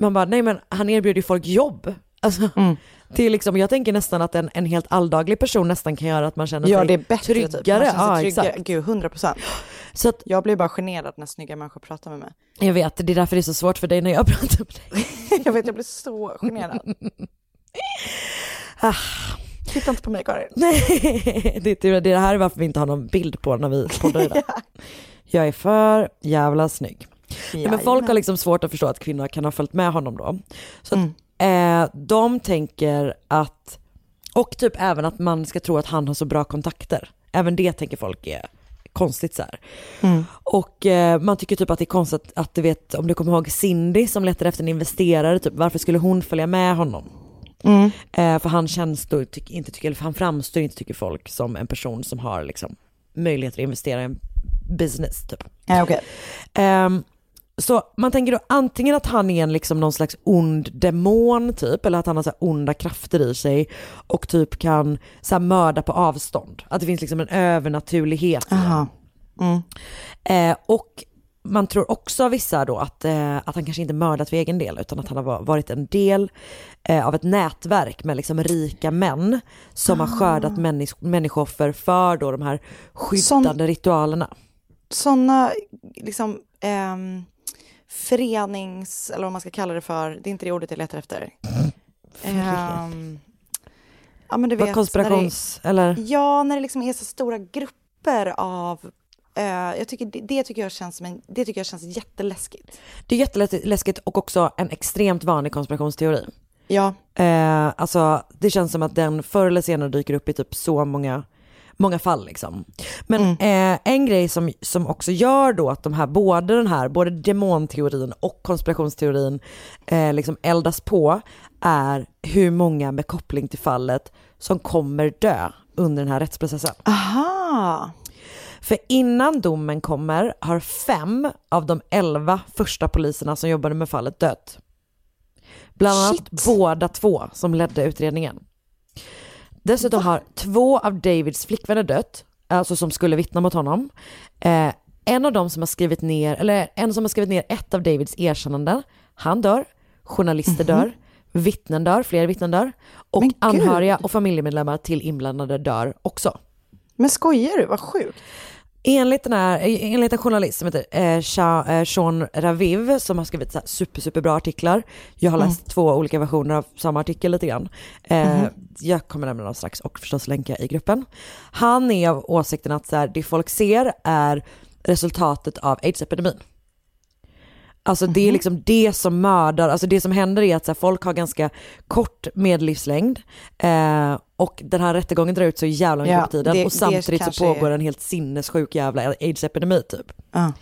[SPEAKER 1] man bara nej men han erbjuder ju folk jobb. Alltså,
[SPEAKER 2] Mm. [LAUGHS]
[SPEAKER 1] det är liksom, jag tänker nästan att en, en helt alldaglig person nästan kan göra att man känner
[SPEAKER 2] Ja
[SPEAKER 1] sig
[SPEAKER 2] det är bättre
[SPEAKER 1] tryggare.
[SPEAKER 2] typ. Man känner sig
[SPEAKER 1] ja, exakt.
[SPEAKER 2] Gud, 100 procent. [GASPS]
[SPEAKER 1] Så att,
[SPEAKER 2] Jag blir bara generad när snygga människor pratar med mig.
[SPEAKER 1] jag vet, det är därför det är så svårt för dig när jag pratar med dig. [LAUGHS]
[SPEAKER 2] jag vet, jag blir så generad. [LAUGHS]
[SPEAKER 1] Ah.
[SPEAKER 2] Titta inte på mig Karin.
[SPEAKER 1] Nej, det, är tur- det här är varför vi inte har någon bild på när vi poddar idag. Jag är för jävla snygg. Nej, men folk har liksom svårt att förstå att kvinnor kan ha följt med honom då. Så att, eh, de tänker att, och typ även att man ska tro att han har så bra kontakter. Även det tänker folk är konstigt så här.
[SPEAKER 2] Mm.
[SPEAKER 1] Och eh, man tycker typ att det är konstigt att du vet, om du kommer ihåg Cindy som letade efter en investerare, typ, varför skulle hon följa med honom?
[SPEAKER 2] Mm.
[SPEAKER 1] Eh, för han känns då, tyck, inte tycker, eller han framstår inte tycker folk som en person som har liksom möjligheter att investera i en business typ.
[SPEAKER 2] Ja, okej.
[SPEAKER 1] Ehm, så man tänker då antingen att han är en liksom någon slags ond demon typ, eller att han har så onda krafter i sig och typ kan så här mörda på avstånd. Att det finns liksom en övernaturlighet.
[SPEAKER 2] Mm.
[SPEAKER 1] Eh, och man tror också av vissa då att, eh, att han kanske inte mördat för egen del utan att han har va- varit en del eh, av ett nätverk med liksom rika män som har skördat människ- människooffer för då de här skyddande ritualerna.
[SPEAKER 2] Sådana liksom ehm, förenings, eller vad man ska kalla det för, det är inte det ordet jag letar efter. Ehm, [LAUGHS] ja men du vet.
[SPEAKER 1] konspirations-
[SPEAKER 2] när
[SPEAKER 1] eller?
[SPEAKER 2] det, Ja, när det liksom är så stora grupper av eh, jag tycker det, det tycker jag känns det tycker jag känns jätteläskigt.
[SPEAKER 1] Det är jätteläskigt och också en extremt vanlig konspirationsteori.
[SPEAKER 2] Ja.
[SPEAKER 1] Eh, alltså det känns som att den förr eller senare dyker upp i typ så många, många fall liksom. Men eh, en grej som, som också gör då att de här, både den här, både demonteorin och konspirationsteorin eh, liksom eldas på är hur många med koppling till fallet som kommer dö under den här rättsprocessen.
[SPEAKER 2] Aha!
[SPEAKER 1] För innan domen kommer har fem av de elva första poliserna som jobbade med fallet dött. Bland annat båda två som ledde utredningen. Dessutom har två av Davids flickvänner dött, alltså som skulle vittna mot honom. Eh, en av dem som har skrivit ner, eller en som har skrivit ner ett av Davids erkännanden, han dör. Journalister dör, vittnen dör, fler vittnen dör. Och anhöriga och familjemedlemmar till inblandade dör också.
[SPEAKER 2] Men skojar du? Vad sjukt.
[SPEAKER 1] Enligt, den här, enligt en journalist som heter eh, eh, Sean Raviv som har skrivit så super, super bra artiklar. Jag har
[SPEAKER 2] Mm.
[SPEAKER 1] läst två olika versioner av samma artikel lite grann. Eh,
[SPEAKER 2] Mhm.
[SPEAKER 1] Jag kommer nämna dem strax och förstås länka i gruppen. Han är av åsikten att så här, det folk ser är resultatet av aids-epidemin. Alltså det
[SPEAKER 2] Mhm.
[SPEAKER 1] är liksom det som mördar, alltså det som händer är att så här, folk har ganska kort medellivslängd eh, och den här rättegången drar ut så jävla mycket
[SPEAKER 2] Ja,
[SPEAKER 1] på tiden
[SPEAKER 2] det-
[SPEAKER 1] och
[SPEAKER 2] det
[SPEAKER 1] samtidigt så pågår
[SPEAKER 2] är-
[SPEAKER 1] en helt sinnessjuk jävla aids-epidemi typ.
[SPEAKER 2] Ja.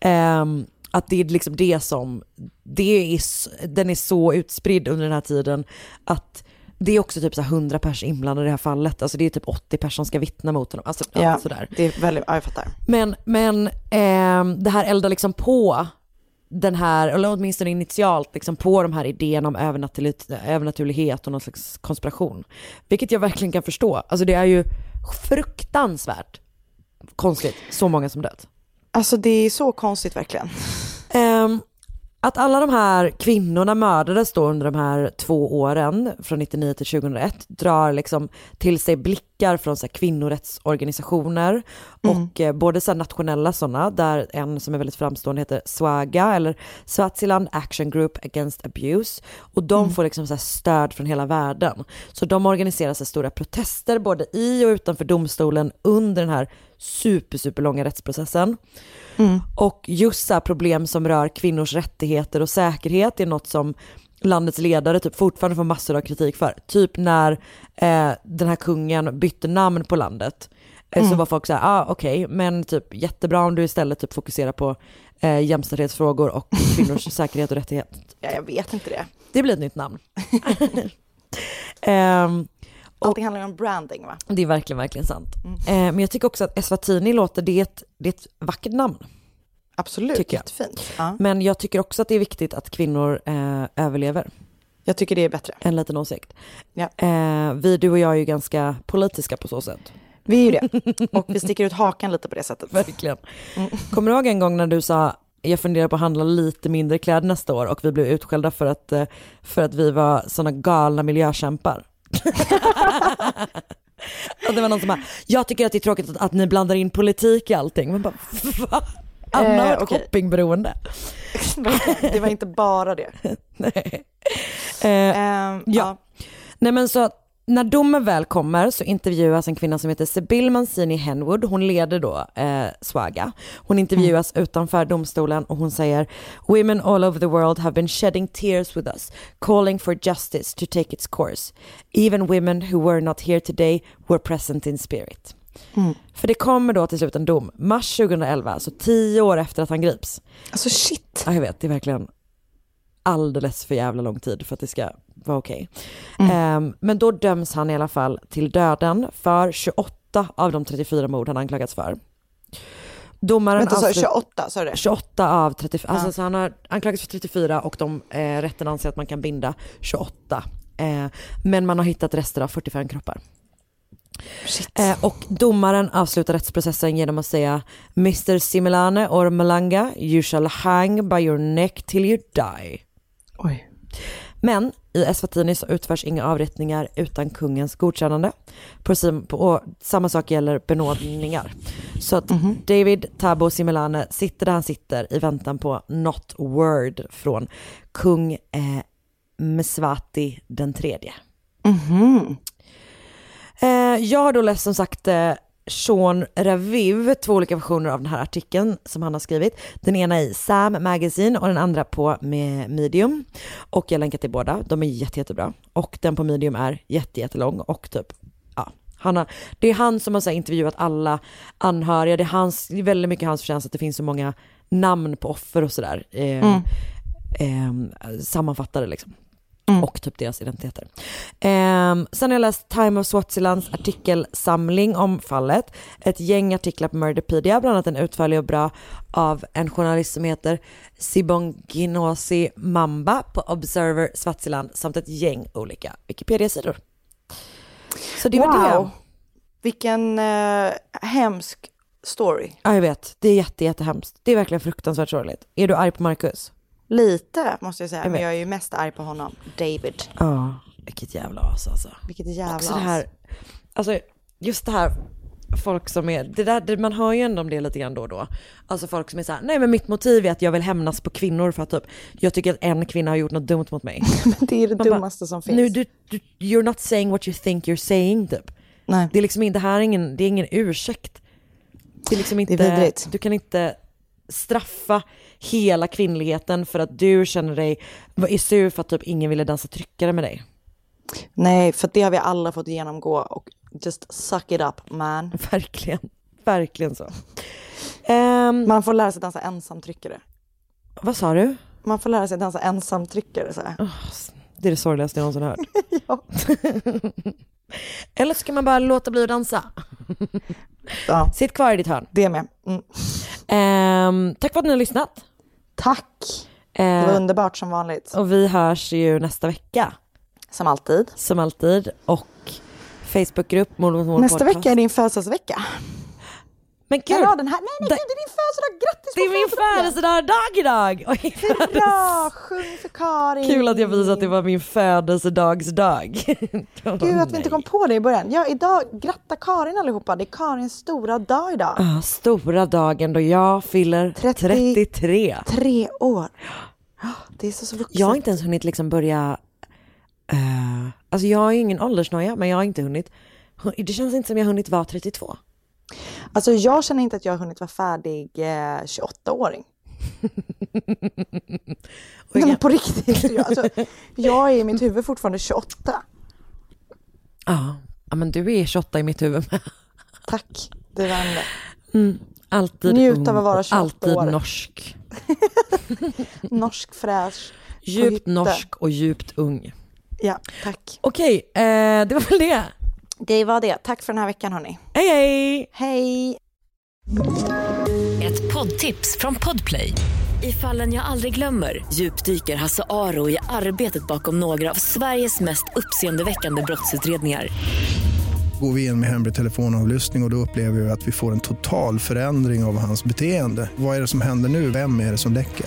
[SPEAKER 1] Ehm, att det är liksom det som, det är, den är så utspridd under den här tiden att det är också typ så här 100 pers inblandade i det här fallet, alltså det är typ 80 personer som ska vittna mot honom. Alltså,
[SPEAKER 2] Ja,
[SPEAKER 1] sådär.
[SPEAKER 2] det är väldigt, ja jag fattar.
[SPEAKER 1] Men, men ehm, det här eldar liksom på den här, eller åtminstone initialt, liksom på de här idéerna om övernaturligt, övernaturlighet och någon slags konspiration. Vilket jag verkligen kan förstå. Alltså det är ju fruktansvärt konstigt, så många som dött.
[SPEAKER 2] Alltså det är så konstigt verkligen.
[SPEAKER 1] Att alla de här kvinnorna mördades då under de här två åren, från 99 till 2001, drar liksom till sig blickar från så kvinnorättsorganisationer och eh, både så nationella sådana, där en som är väldigt framstående heter SWAGA eller Swaziland Action Group Against Abuse. Och de får liksom så stöd från hela världen. Så de organiserar så stora protester både i och utanför domstolen under den här super, super långa rättsprocessen. Och just så här problem som rör kvinnors rättigheter och säkerhet är något som landets ledare typ fortfarande får massor av kritik för. Typ när eh, den här kungen bytte namn på landet. Eh, Så
[SPEAKER 2] Mm.
[SPEAKER 1] var folk så här, ah, okej, men typ jättebra om du istället typ fokuserar på eh, jämställdhetsfrågor och [LAUGHS] kvinnors säkerhet och rättighet.
[SPEAKER 2] Ja, jag vet inte det.
[SPEAKER 1] Det blir ett nytt namn. [LAUGHS] Ehm,
[SPEAKER 2] Allting handlar ju om branding va?
[SPEAKER 1] det är verkligen, verkligen sant. Eh, men jag tycker också att Eswatini låter, det är ett, det är ett vackert namn.
[SPEAKER 2] Absolut,
[SPEAKER 1] Tycker jag.
[SPEAKER 2] jättefint. Ja.
[SPEAKER 1] Men jag tycker också att det är viktigt att kvinnor eh, överlever.
[SPEAKER 2] Jag tycker det är bättre.
[SPEAKER 1] En liten åsikt.
[SPEAKER 2] Ja.
[SPEAKER 1] Eh, vi, du och jag är ju ganska politiska på så sätt.
[SPEAKER 2] Vi är ju det. [LAUGHS] Och vi sticker ut hakan lite på det sättet.
[SPEAKER 1] Verkligen. Kommer du ihåg en gång när du sa jag funderar på att handla lite mindre kläder nästa år och vi blev utskällda för att, eh, för att vi var sådana galna miljökämpar. [LAUGHS] och det var någon som bara, jag tycker att det är tråkigt att, att ni blandar in politik i allting. Man bara, va? Anna har
[SPEAKER 2] Eh, okej.
[SPEAKER 1] shoppingberoende. [LAUGHS]
[SPEAKER 2] Det var inte bara det. [LAUGHS]
[SPEAKER 1] Nej.
[SPEAKER 2] Ehm,
[SPEAKER 1] ja. Nej men så att när domen väl kommer så intervjuas en kvinna som heter Sibyl Mancini Henwood. Hon leder då eh, Swaga. Hon intervjuas utanför domstolen och hon säger Women all over the world have been shedding tears with us, calling for justice to take its course. Even women who were not here today were present in spirit.
[SPEAKER 2] Mm.
[SPEAKER 1] För det kommer då till slut en dom, mars 2011, alltså tio år efter att han grips.
[SPEAKER 2] Alltså shit.
[SPEAKER 1] Ja, jag vet, det är verkligen alldeles för jävla lång tid för att det ska vara okej.
[SPEAKER 2] Mm.
[SPEAKER 1] Ehm, men då döms han i alla fall till döden för 28 av de 34 mord han anklagats för. Domaren
[SPEAKER 2] Vänta,
[SPEAKER 1] avslut-
[SPEAKER 2] 28? Sa du det?
[SPEAKER 1] 28 av 34, alltså
[SPEAKER 2] Ja.
[SPEAKER 1] så han har anklagats för 34 och de eh, rätten anser att man kan binda 28. Eh, men man har hittat rester av 45 kroppar. Eh, och domaren avslutar rättsprocessen genom att säga Mr Similane or Malanga, you shall hang by your neck till you die.
[SPEAKER 2] Oj.
[SPEAKER 1] Men i Eswatini så utförs inga avrättningar utan kungens godkännande. På, samma sak gäller benådningar. Så att David Tabo Similane sitter där han sitter i väntan på not word från kung eh, Mswati den tredje.
[SPEAKER 2] Mhm.
[SPEAKER 1] Eh, jag har då läst som sagt eh, Sean Raviv, två olika versioner av den här artikeln som han har skrivit. Den ena i Sam Magazine och den andra på med Medium. Och jag länkar till båda, de är jätte, jättebra. Och den på Medium är jätte, jättelång och typ, har, det är han som har så intervjuat alla anhöriga, det är, hans, det är väldigt mycket hans förtjänst att det finns så många namn på offer och sådär. Eh,
[SPEAKER 2] Mm.
[SPEAKER 1] eh, sammanfattade liksom. Och typ deras identiteter. Ehm, sen har jag läst Time of Swazilands artikelsamling om fallet. Ett gäng artiklar på Murderpedia, bland annat en utförlig och bra av en journalist som heter Sibonginosi Mamba på Observer Swaziland samt ett gäng olika Wikipedia-sidor. Så det var det.
[SPEAKER 2] Wow. Vilken eh, hemsk story.
[SPEAKER 1] Ja, jag vet. Det är jätte, jättehemskt. Det är verkligen fruktansvärt sorgligt. Är du arg på Marcus?
[SPEAKER 2] Lite måste jag säga,
[SPEAKER 1] Jag
[SPEAKER 2] men jag är ju mest arg på honom. David.
[SPEAKER 1] Ja, vilket jävla as alltså.
[SPEAKER 2] Vilket jävla
[SPEAKER 1] Också det
[SPEAKER 2] as.
[SPEAKER 1] här, alltså just det här folk som är, det där, det, man hör ju ändå om det lite grann då och då. Alltså folk som är såhär, nej men mitt motiv är att jag vill hämnas på kvinnor för att typ, jag tycker att en kvinna har gjort något dumt mot mig. [LAUGHS]
[SPEAKER 2] det är det
[SPEAKER 1] Man bara,
[SPEAKER 2] dummaste som finns.
[SPEAKER 1] Nu, du, du, you're not saying what you think you're saying typ.
[SPEAKER 2] Nej.
[SPEAKER 1] Det är liksom inte, det här är ingen, det är ingen ursäkt. Det är liksom inte,
[SPEAKER 2] Det är vidrigt.
[SPEAKER 1] du kan inte straffa hela kvinnligheten för att du känner dig, är sur för att typ ingen ville dansa tryckare med dig.
[SPEAKER 2] Nej, för det har vi alla fått genomgå och just suck it up man. [LAUGHS]
[SPEAKER 1] Verkligen, verkligen så. Ehm,
[SPEAKER 2] Man får lära sig dansa ensamtryckare.
[SPEAKER 1] vad sa du?
[SPEAKER 2] Man får lära sig dansa ensamtryckare så här.
[SPEAKER 1] Det är det sorgligaste jag någonsin hört. [LAUGHS]
[SPEAKER 2] Ja. [LAUGHS]
[SPEAKER 1] Eller ska man bara låta bli att dansa? [LAUGHS]
[SPEAKER 2] Ja.
[SPEAKER 1] Sitt kvar i ditt hörn.
[SPEAKER 2] Det med. Mm.
[SPEAKER 1] Ehm, tack för att ni har lyssnat.
[SPEAKER 2] Tack!
[SPEAKER 1] Eh,
[SPEAKER 2] Det var underbart som vanligt.
[SPEAKER 1] och vi hörs ju nästa vecka.
[SPEAKER 2] Som alltid.
[SPEAKER 1] Som alltid. Och Facebookgrupp Mord mot mord
[SPEAKER 2] Nästa
[SPEAKER 1] podcast.
[SPEAKER 2] vecka är din födelsedagsvecka.
[SPEAKER 1] Men gud,
[SPEAKER 2] Ja, den här, nej, nej,
[SPEAKER 1] Det-
[SPEAKER 2] gud, det är din födelsedag! Grattis
[SPEAKER 1] det är min födelsedag idag!
[SPEAKER 2] Hurra! Sjung för Karin!
[SPEAKER 1] Kul att jag visade att det var min födelsedagsdag. [LAUGHS]
[SPEAKER 2] Gud att vi inte kom på det i början. Ja, idag, gratta Karin allihopa. Det är Karins stora dag idag.
[SPEAKER 1] Ah, stora dagen då jag fyller
[SPEAKER 2] 30
[SPEAKER 1] 33.
[SPEAKER 2] Tre år. Det är så, så vuxet.
[SPEAKER 1] Jag har inte ens hunnit liksom börja, eh, alltså jag har ju ingen åldersnoja men jag har inte hunnit, det känns inte som jag har hunnit vara 32.
[SPEAKER 2] Alltså jag känner inte att jag har hunnit vara färdig eh, 28-åring. [LAUGHS] Nej men på riktigt. Jag, alltså, jag är i mitt huvud fortfarande 28.
[SPEAKER 1] Ja, men du är 28 i mitt huvud med.
[SPEAKER 2] Tack, det värmde.
[SPEAKER 1] Mm, alltid
[SPEAKER 2] Njut av att vara
[SPEAKER 1] och
[SPEAKER 2] 28
[SPEAKER 1] alltid
[SPEAKER 2] år.
[SPEAKER 1] norsk. [LAUGHS]
[SPEAKER 2] Norsk fräsch.
[SPEAKER 1] Djupt norsk och djupt ung.
[SPEAKER 2] Ja, tack.
[SPEAKER 1] Okej, eh, det var väl det.
[SPEAKER 2] Det var det. Tack för den här veckan hörni.
[SPEAKER 1] Hej hej!
[SPEAKER 2] Hej!
[SPEAKER 3] Ett poddtips från Podplay. I fallen jag aldrig glömmer djupdyker Hasse Aro i arbetet bakom några av Sveriges mest uppseendeväckande brottsutredningar.
[SPEAKER 4] Går vi in med hemlig telefonavlyssning och, och då upplever vi att vi får en total förändring av hans beteende. Vad är det som händer nu? Vem är det som läcker?